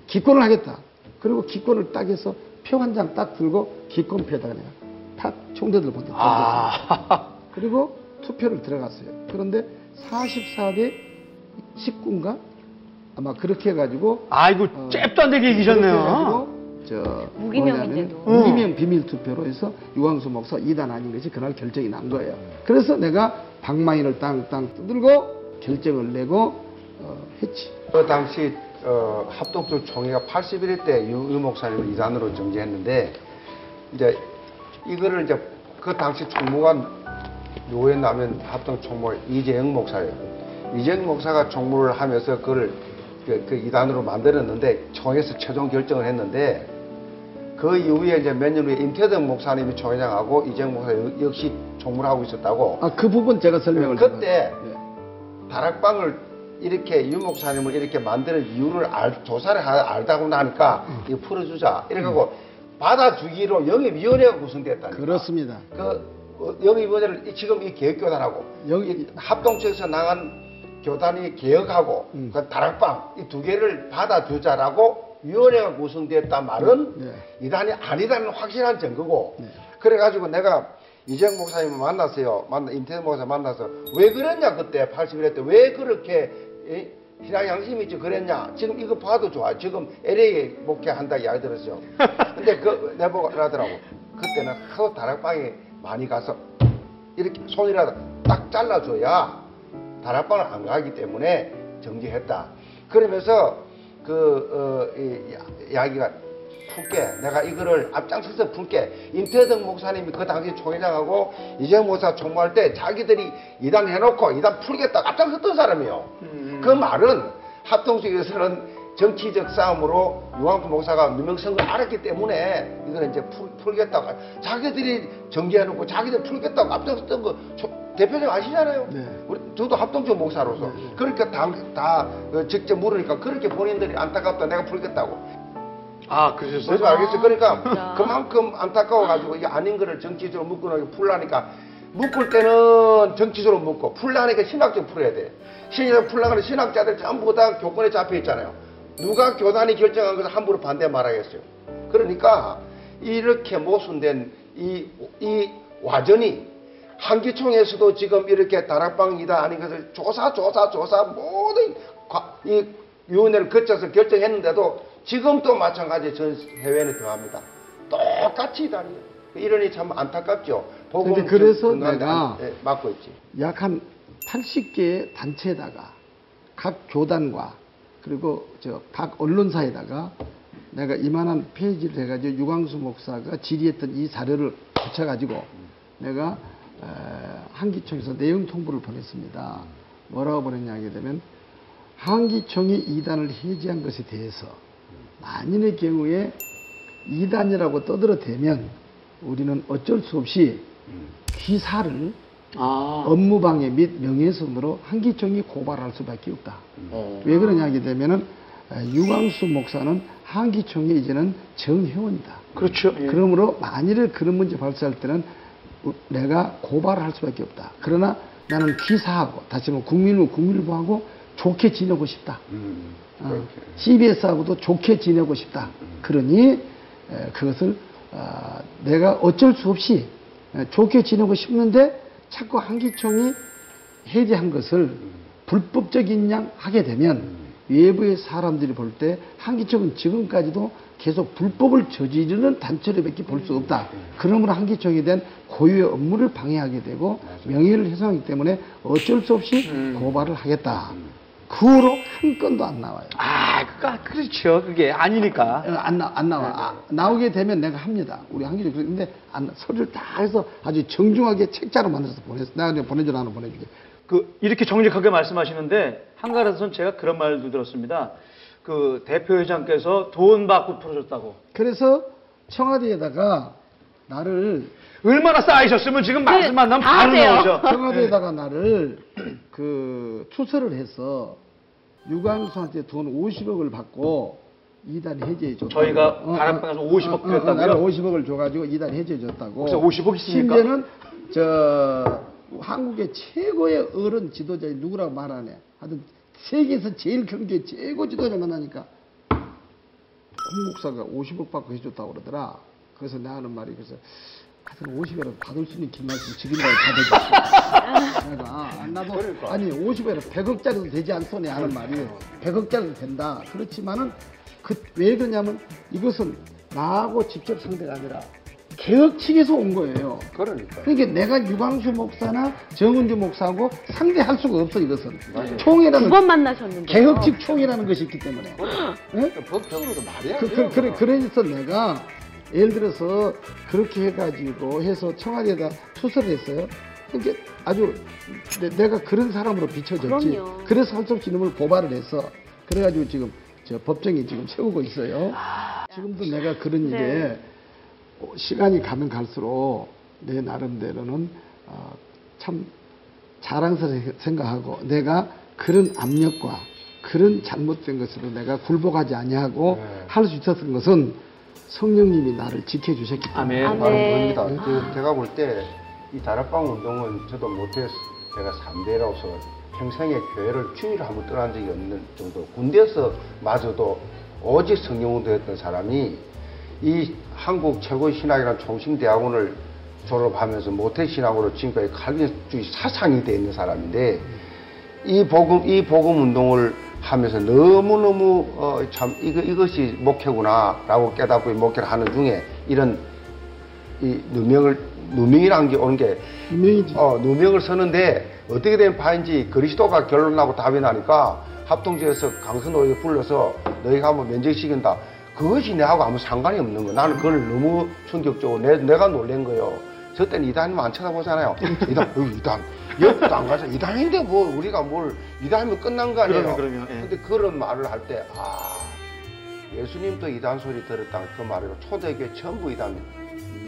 기권을 하겠다. 그리고 기권을 딱 해서 표 한 장 딱 들고 기권표에다가 내가 탁 총대들 던졌어요. 아. 그리고 투표를 들어갔어요. 그런데 44대 19인가? 아마 그렇게 해가지고 아이고, 어, 잽도 안 되게 이기셨네요. 저 무기명인데도. 무기명 비밀 투표로 해서 유광수 목사 이단 아닌 것이 그날 결정이 난 거예요. 그래서 내가 방망이를 땅땅 두들고 결정을 내고 어, 했지. 그 당시 어, 합동수 총회가 81일 때 유, 유 목사님을 이단으로 정지했는데 이제 이거를 이제 그 당시 총무관 누구였냐면 합동 총무 이재영 목사예요. 이재영 목사가 총무를 하면서 그걸 그, 그 이단으로 만들었는데 총회에서 최종 결정을 했는데 그 이후에 이제 몇 년 후에 임태덕 목사님이 총회장하고 이재영 목사 역시 총무를 하고 있었다고. 아 그 부분 제가 설명을 그때 좀- 예. 다락방을 이렇게 유 목사님을 이렇게 만드는 이유를 알, 조사를 하- 알다고 나니까 이거 풀어주자. 이래갖고 받아주기로 영입위원회가 구성됐다니까. 그렇습니다. 그 어, 영입위원회를 이- 지금 이 개혁교단하고 이 합동체에서 나간 교단이 개혁하고 음. 그 다락방 이 두 개를 받아주자라고 위원회가 구성됐단 말은 네. 이단이 아니다는 확실한 증거고 네. 그래가지고 내가 이재영 목사님을 만났어요. 만나 임태현 목사 만나서 왜 그랬냐 그때 81회 때 왜 그렇게 이, 신앙 양심이 있지 그랬냐 지금 이거 봐도 좋아 지금 LA 목회한다 이야기 들었죠. 근데 그 내보고 하더라고 그때는 하도 다락방에 많이 가서 이렇게 손이라도 딱 잘라줘야 다락방을 안 가기 때문에 정지했다. 그러면서 그 어, 이, 야- 이야기가 풀게 내가 이거를 앞장서서 풀게 임태덕 목사님이 그 당시 총회장하고 이재용 목사 총무할 때 자기들이 이단 해놓고 이단 풀겠다 앞장섰던 사람이요. 그 말은 합동수에서는 정치적 싸움으로 유황수 목사가 누명성을 알았기 때문에 이거는 이제 풀, 풀겠다고 자기들이 정지해놓고 자기들 풀겠다고 앞장섰던 거 대표님 아시잖아요. 네. 우리 저도 합동적 목사로서 그러니까 다, 다 어, 직접 물으니까 그렇게 본인들이 안타깝다 내가 풀겠다고. 아, 그러셨어요? 그래서 알겠어요. 그러니까 진짜. 그만큼 안타까워가지고 이게 아닌 거를 정치적으로 묶어놓고 풀라니까 묶을 때는 정치적으로 묶고 풀라니까 신학적 풀어야 돼. 신학적 풀라니까 신학자들 전부 다 교권에 잡혀 있잖아요. 누가 교단이 결정한 것을 함부로 반대 말하겠어요. 그러니까 이렇게 모순된 이, 이 와전이 한기총에서도 지금 이렇게 다락방이다 아닌 것을 조사 조사 조사 모든 과- 이 위원회를 거쳐서 결정했는데도 지금 또 마찬가지 전 해외는 더합니다. 똑같이 다니요. 이러니 참 안타깝죠. 복음 근데 그래서 내가 안- 예, 있지. 약 한 80개의 단체에다가 각 교단과 그리고 저 각 언론사에다가 내가 이만한 페이지를 해가지고 유광수 목사가 질의했던 이 자료를 붙여가지고 내가 에, 한기총에서 내용 통보를 보냈습니다. 뭐라고 보냈냐 하게 되면 한기총이 이단을 해제한 것에 대해서 만일의 경우에 이단이라고 떠들어대면 우리는 어쩔 수 없이 기사를 아. 업무 방해 및 명예훼손으로 한기총이 고발할 수밖에 없다. 어. 왜 그러냐 하게 되면은 에, 유광수 목사는 한기총의 이제는 정회원이다. 그렇죠. 예. 그러므로 만일에 그런 문제 발생할 때는 우- 내가 고발을 할 수밖에 없다. 그러나 나는 기사하고 다시 말하면 국민을 국민일보하고 좋게 지내고 싶다. 음, 어, CBS하고도 좋게 지내고 싶다. 그러니 에, 그것을 아, 내가 어쩔 수 없이 에, 좋게 지내고 싶는데 자꾸 한기총이 해제한 것을 불법적인 양 하게 되면 외부의 사람들이 볼 때 한기총은 지금까지도 계속 불법을 저지르는 단체로 밖에 볼 수 없다. 그러므로 한기총에 대한 고유의 업무를 방해하게 되고 명예를 훼손하기 때문에 어쩔 수 없이 고발을 하겠다. 그 후로 한 건도 안 나와요. 아, 그까 그렇죠. 그게 아니니까. 어, 안, 나, 안 나와. 아, 나오게 되면 내가 합니다. 우리. 근데 안, 서류를 다 해서 아주 정중하게 책자로 만들어서 보냈어. 내가 그냥 보내줘, 나는 보내주게. 그 이렇게 정직하게 말씀하시는데 한가라선 제가 그런 말도 들었습니다. 그 대표회장께서 돈 받고 풀어줬다고. 그래서 청와대에다가 나를 얼마나 쌓이셨으면 지금 말씀만 나면 다 바로 하세요. 나오죠. 청와대에다가 나를 그 추서를 해서 유광수한테 돈 50억을 받고 이단 해제해 줬다. 저희가 다락방에서 50억 드렸다고요? 나를 50억을 줘가지고 이단 해제해 줬다고. 혹시 50억 있습니까? 심지어는 저 한국의 최고의 어른 지도자 누구라고 말하네. 하여튼 세계에서 제일 경제 최고 지도자 만나니까 홍 목사가 50억 받고 해줬다고 그러더라. 그래서 내가 하는 말이 그래서 하여튼 50억을 받을 수 있는 길 말씀 지금이라도 받아줬어. 내가 아, 나도 아니 50억을 100억짜리도 되지 않소니 하는 말이 100억짜리도 된다. 그렇지만은 그 왜 그러냐면 이것은 나하고 직접 상대가 아니라 개혁 측에서 온 거예요. 그러니까. 그러니까 내가 유광수 목사나 정은주 목사하고 상대할 수가 없어 이것은 총이라는 두번 만나셨는데. 개혁 측 총이라는 것이 있기 때문에 예? 법적으로도 말이야. 그, 그, 그래, 그래서 내가 예를 들어서 그렇게 해가지고 해서 청와대에다 투서를 했어요. 그러니까 아주 내, 가 그런 사람으로 비춰졌지. 그럼요. 그래서 할 수 없이 이놈을 고발을 했어. 그래가지고 지금 저 법정에 지금 세우고 있어요. 지금도 내가 그런 일에 네. 어, 시간이 가면 갈수록 내 나름대로는 어, 참 자랑스럽게 생각하고 내가 그런 압력과 그런 잘못된 것으로 내가 굴복하지 아니하고 네. 할수 있었던 것은 성령님이 나를 지켜주셨기 때문에 아멘. 바로 네. 그겁니다. 그 제가 볼 때 이 다락방 운동은 저도 못해서 제가 3대로서 평생에 교회를 주일 한번 떠난 적이 없는 정도 군대에서 마저도 오직 성령 운동했던 사람이 이 한국 최고의 신학이라는 총신대학원을 졸업하면서 모태 신학으로 지금까지 칼빈주의 사상이 돼 있는 사람인데 이 복음 이 복음 운동을 하면서 너무 너무 어, 참 이거 이것이 목회구나 라고 깨닫고 이 목회를 하는 중에 이런 이 누명을 누명이라는 게 오는 게 분명히지. 어, 누명을 서는데 어떻게 된 바인지 그리스도가 결론 나고 답이 나니까 합동지에서 강선호에 불러서 너희가 한번 면제시킨다. 그것이 내하고 아무 상관이 없는 거야. 나는 그걸 너무 충격적으로 내, 내가 놀란 거예요. 저 때는 이단이면 안 쳐다보잖아요. 이단, 여기 이단. 옆도 안 가서 이단인데 뭐 우리가 뭘 이단이면 끝난 거 아니에요. 그러면, 그러면, 예. 근데 그런 말을 할 때, 아, 예수님도 이단 소리 들었다. 그 말이고 초대교회 전부 이단,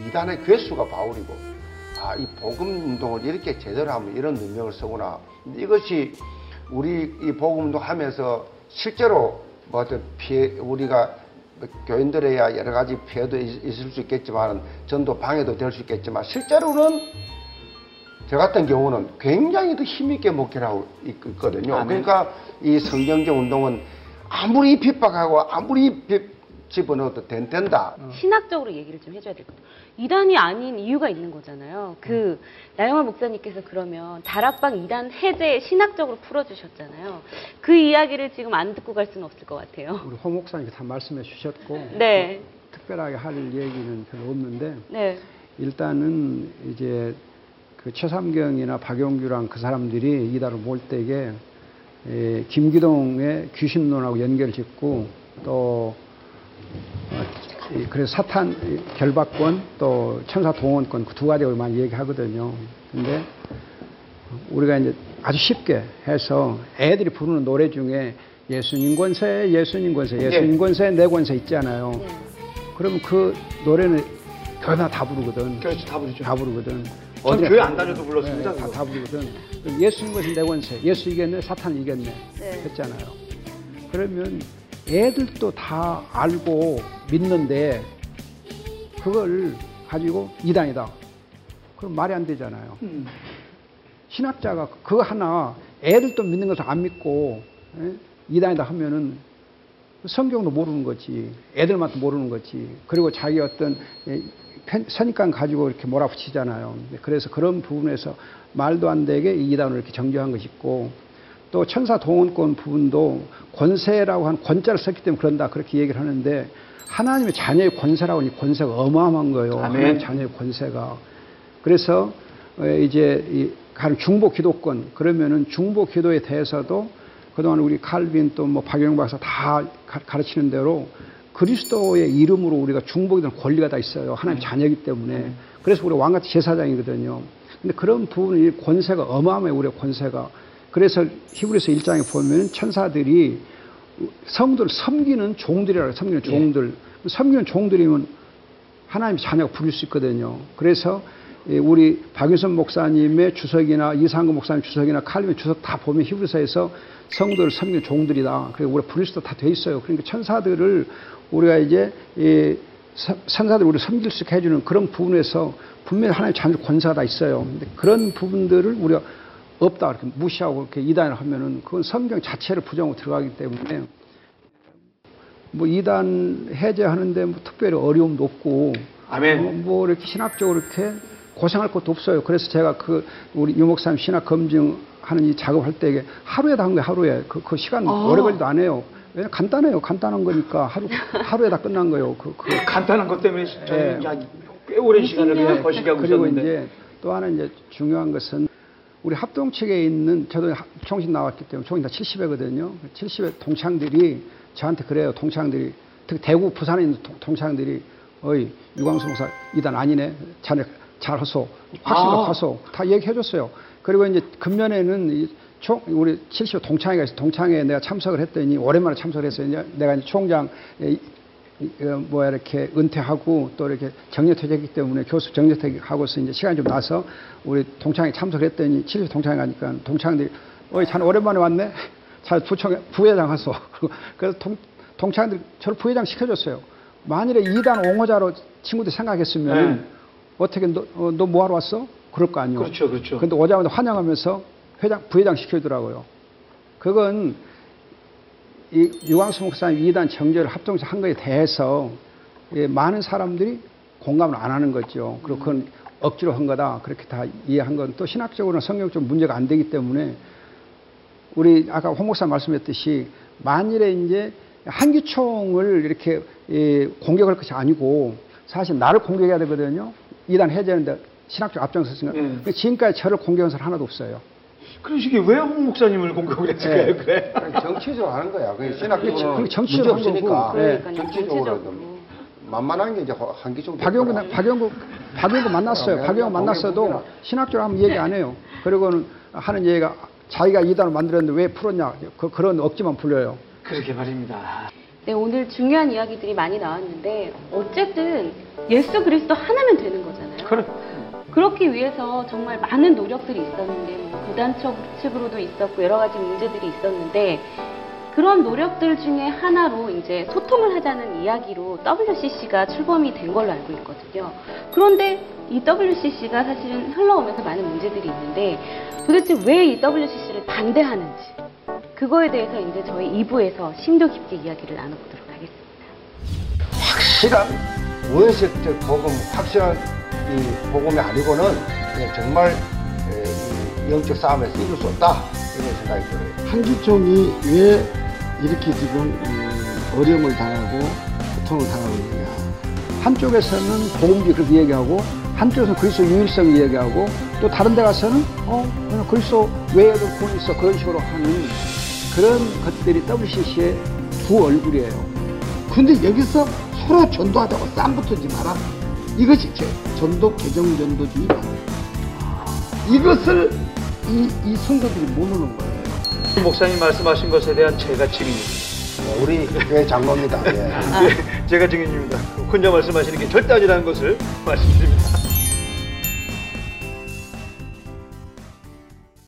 이단의 괴수가 바울이고 아, 이 복음 운동을 이렇게 제대로 하면 이런 능력을 쓰구나. 이것이 우리 이 복음 운동 하면서 실제로 뭐 어떤 피해, 우리가 교인들에야 여러 가지 피해도 있- 있을 수 있겠지만 전도 방해도 될 수 있겠지만 실제로는 저 같은 경우는 굉장히 더 힘있게 목회를 하고 있- 있거든요. 아멘. 그러니까 이 성경적 운동은 아무리 핍박하고 아무리 비- 집어넣어도 된, 된다. 신학적으로 얘기를 좀 해줘야 될 것 같아요. 이단이 아닌 이유가 있는 거잖아요. 그 나영화 목사님께서 그러면 다락방 이단 해제 신학적으로 풀어주셨잖아요. 그 이야기를 지금 안 듣고 갈 수는 없을 것 같아요. 우리 홍 목사님께서 다 말씀해 주셨고 네, 특별하게 할 얘기는 별로 없는데 네, 일단은 이제 그 최삼경이나 박용규랑 그 사람들이 이달을 몰 때에 에, 김기동의 귀신론하고 연결 짓고 또 어, 이- 그래서 사탄 결박권 또 천사 동원권 그 두 가지를 많이 얘기하거든요. 근데 우리가 이제 아주 쉽게 해서 애들이 부르는 노래 중에 예수님 권세, 예수님 권세, 예수님 권세, 내 권세 있잖아요. 네. 그러면 그 노래는 교회마다 다 부르거든. 그렇죠, 다 부르죠. 다 부르거든. 어디 전에 교회 다안 다녀도 불렀습니다, 네, 다. 다 부르거든. 예수님 것이 내 권세. 예수 이겼네, 사탄 이겼네. 네. 했잖아요. 그러면 애들도 다 알고 믿는데 그걸 가지고 이단이다. 그럼 말이 안 되잖아요. 음. 신학자가 그거 하나 애들도 믿는 것을 안 믿고 예? 이단이다 하면은 성경도 모르는 거지 애들만도 모르는 거지 그리고 자기 어떤 예, 편- 선입관 가지고 이렇게 몰아붙이잖아요 그래서 그런 부분에서 말도 안 되게 이 이단을 이렇게 정죄한 것이 있고 또 천사 동원권 부분도 권세라고 한 권자를 썼기 때문에 그런다 그렇게 얘기를 하는데 하나님의 자녀의 권세라고 하니 권세가 어마어마한 거예요 아멘. 하나님의 자녀의 권세가 그래서 어, 이제 이 가령 중보 기도권 그러면은 중보 기도에 대해서도 그동안 우리 칼빈 또 뭐 박영 박사 다 가- 가르치는 대로 그리스도의 이름으로 우리가 중보기도 권리가 다 있어요. 하나님 자녀이기 때문에. 그래서 우리 왕같이 제사장이거든요. 근데 그런 부분이 권세가 어마어마해요. 우리의 권세가. 그래서 히브리서 1장에 보면 천사들이 성도를 섬기는 종들이라고 섬기는 종들. 섬기는 종들이면 하나님 자녀가 부릴 수 있거든요. 그래서 예, 우리 박유선 목사님의 주석이나 이상구 목사님 주석이나 칼빈 주석 다 보면 히브리서에서 성도를 섬기는 종들이다. 그래서 우리가 부릴 수도 다 돼 있어요. 그러니까 천사들을 우리가 이제 이 선- 선사들 우리 섬길 수 있게 해주는 그런 부분에서 분명히 하나님 자녀 권세가 다 있어요. 그런 부분들을 우리가 없다 이렇게 무시하고 이렇게 이단을 하면은 그건 성경 자체를 부정하고 들어가기 때문에 뭐 이단 해제하는데 뭐 특별히 어려움도 없고 아멘. 어, 뭐 이렇게 신학적으로 이렇게 고생할 것도 없어요. 그래서 제가 그 우리 유 목사님 신학 검증하는 이 작업할 때 이게 하루에 다 한 거예요. 하루에 그, 그 시간 아. 오래 걸리도 안 해요. 왜냐 면 간단해요. 간단한 거니까 하루 하루에 다 끝난 거예요. 그, 그 간단한 것 때문에 저는 네. 야, 꽤 오랜 시간을 그냥 거시기 하고 그리고 있었는데. 이제 또 하나 이제 중요한 것은 우리 합동 측에 있는 저도 하- 총신 나왔기 때문에 총신 다 70회거든요. 70회 동창들이 저한테 그래요. 동창들이 특히 대구 부산에 있는 동- 동창들이 어이 유광수 목사 이단 아니네. 자네 잘 하소. 확신도 아. 하소. 다 얘기해 줬어요. 그리고 이제 근면에는 이 총, 우리 70회 동창회가 있어. 동창회에 내가 참석을 했더니 오랜만에 참석을 했어요. 내가 이제 총장 뭐야 이렇게 은퇴하고 또 이렇게 정년퇴직했기 때문에 교수 정년퇴직하고서 이제 시간이 좀 나서 우리 동창회 참석을 했더니 70 동창회 가니까 동창들이 어이 자네 오랜만에 왔네 자 부청 부회장 하소 그래서 동, 동창들이 저를 부회장 시켜줬어요 만일에 이단 옹호자로 친구들이 생각했으면 네. 어떻게 너, 어, 너 뭐하러 왔어? 그럴 거 아니에요 그렇죠, 그렇죠. 근데 오자마자 환영하면서 회장 부회장 시켜주더라고요 그건 이 유광수 목사님 이단 정죄를 합동해서 한 거에 대해서 예, 많은 사람들이 공감을 안 하는 거죠. 그리고 그건 억지로 한 거다. 그렇게 다 이해한 건 또 신학적으로는 성경적 문제가 안 되기 때문에 우리 아까 홍 목사 말씀했듯이 만일에 이제 한기총을 이렇게 예, 공격할 것이 아니고 사실 나를 공격해야 되거든요. 이단 해제하는데 신학적 앞장섰으니까 예. 근데 지금까지 저를 공격한 사람 하나도 없어요. 그런 식이 왜홍 목사님을 공격을 했을까요? 네. 그래? 정치적으로 하는 거야. 그렇지. 신학적으로 정치적으로 없으니까. 거고. 네. 그러니까요. 정치적으로 정치적으로. 만만한 게 이제 한기종 박영구, 박영구, 박영구 만났어요. 어, 박영구 만났어도 신학적으로 하면 얘기 안 해요. 그리고는 하는 얘기가 자기가 이단을 만들었는데 왜 풀었냐. 그, 그런 억지만 불려요. 그러게 말입니다. 네, 오늘 중요한 이야기들이 많이 나왔는데 어쨌든 예수 그리스도 하나면 되는 거잖아요. 그래. 그렇기 위해서 정말 많은 노력들이 있었는데 뭐 측으로도 있었고 여러 가지 문제들이 있었는데 그런 노력들 중에 하나로 이제 소통을 하자는 이야기로 WCC가 출범이 된 걸로 알고 있거든요. 그런데 이 WCC가 사실은 흘러오면서 많은 문제들이 있는데 도대체 왜 이 WCC를 반대하는지 그거에 대해서 이제 저희 2부에서 심도 깊게 이야기를 나눠보도록 하겠습니다. 확실한 원색적 복음, 확실한 이 복음이 아니고는 정말 영적 싸움에서 이길 수 없다 이런 생각이 들어요. 한기총이 왜 이렇게 지금 음, 어려움을 당하고 고통을 당하고 있느냐. 한쪽에서는 복음주의 그렇게 얘기하고 한쪽에서는 그리스도 유일성 이야기하고 또 다른 데 가서는 어 그리스도 외에도 구원이 있어 그런 식으로 하는 그런 것들이 WCC의 두 얼굴이에요. 근데 여기서 서로 전도하자고 쌈 붙지 마라. 이것이 제 전도 개정전도주의 말이에요. 이것을 이, 이 성도들이 모르는 거예요. 목사님 말씀하신 것에 대한 제가 증인입니다. 우리 교회 장로입니다. 예. 제가 증인입니다. 혼자 말씀하시는 게 절대 아니라는 것을 말씀드립니다.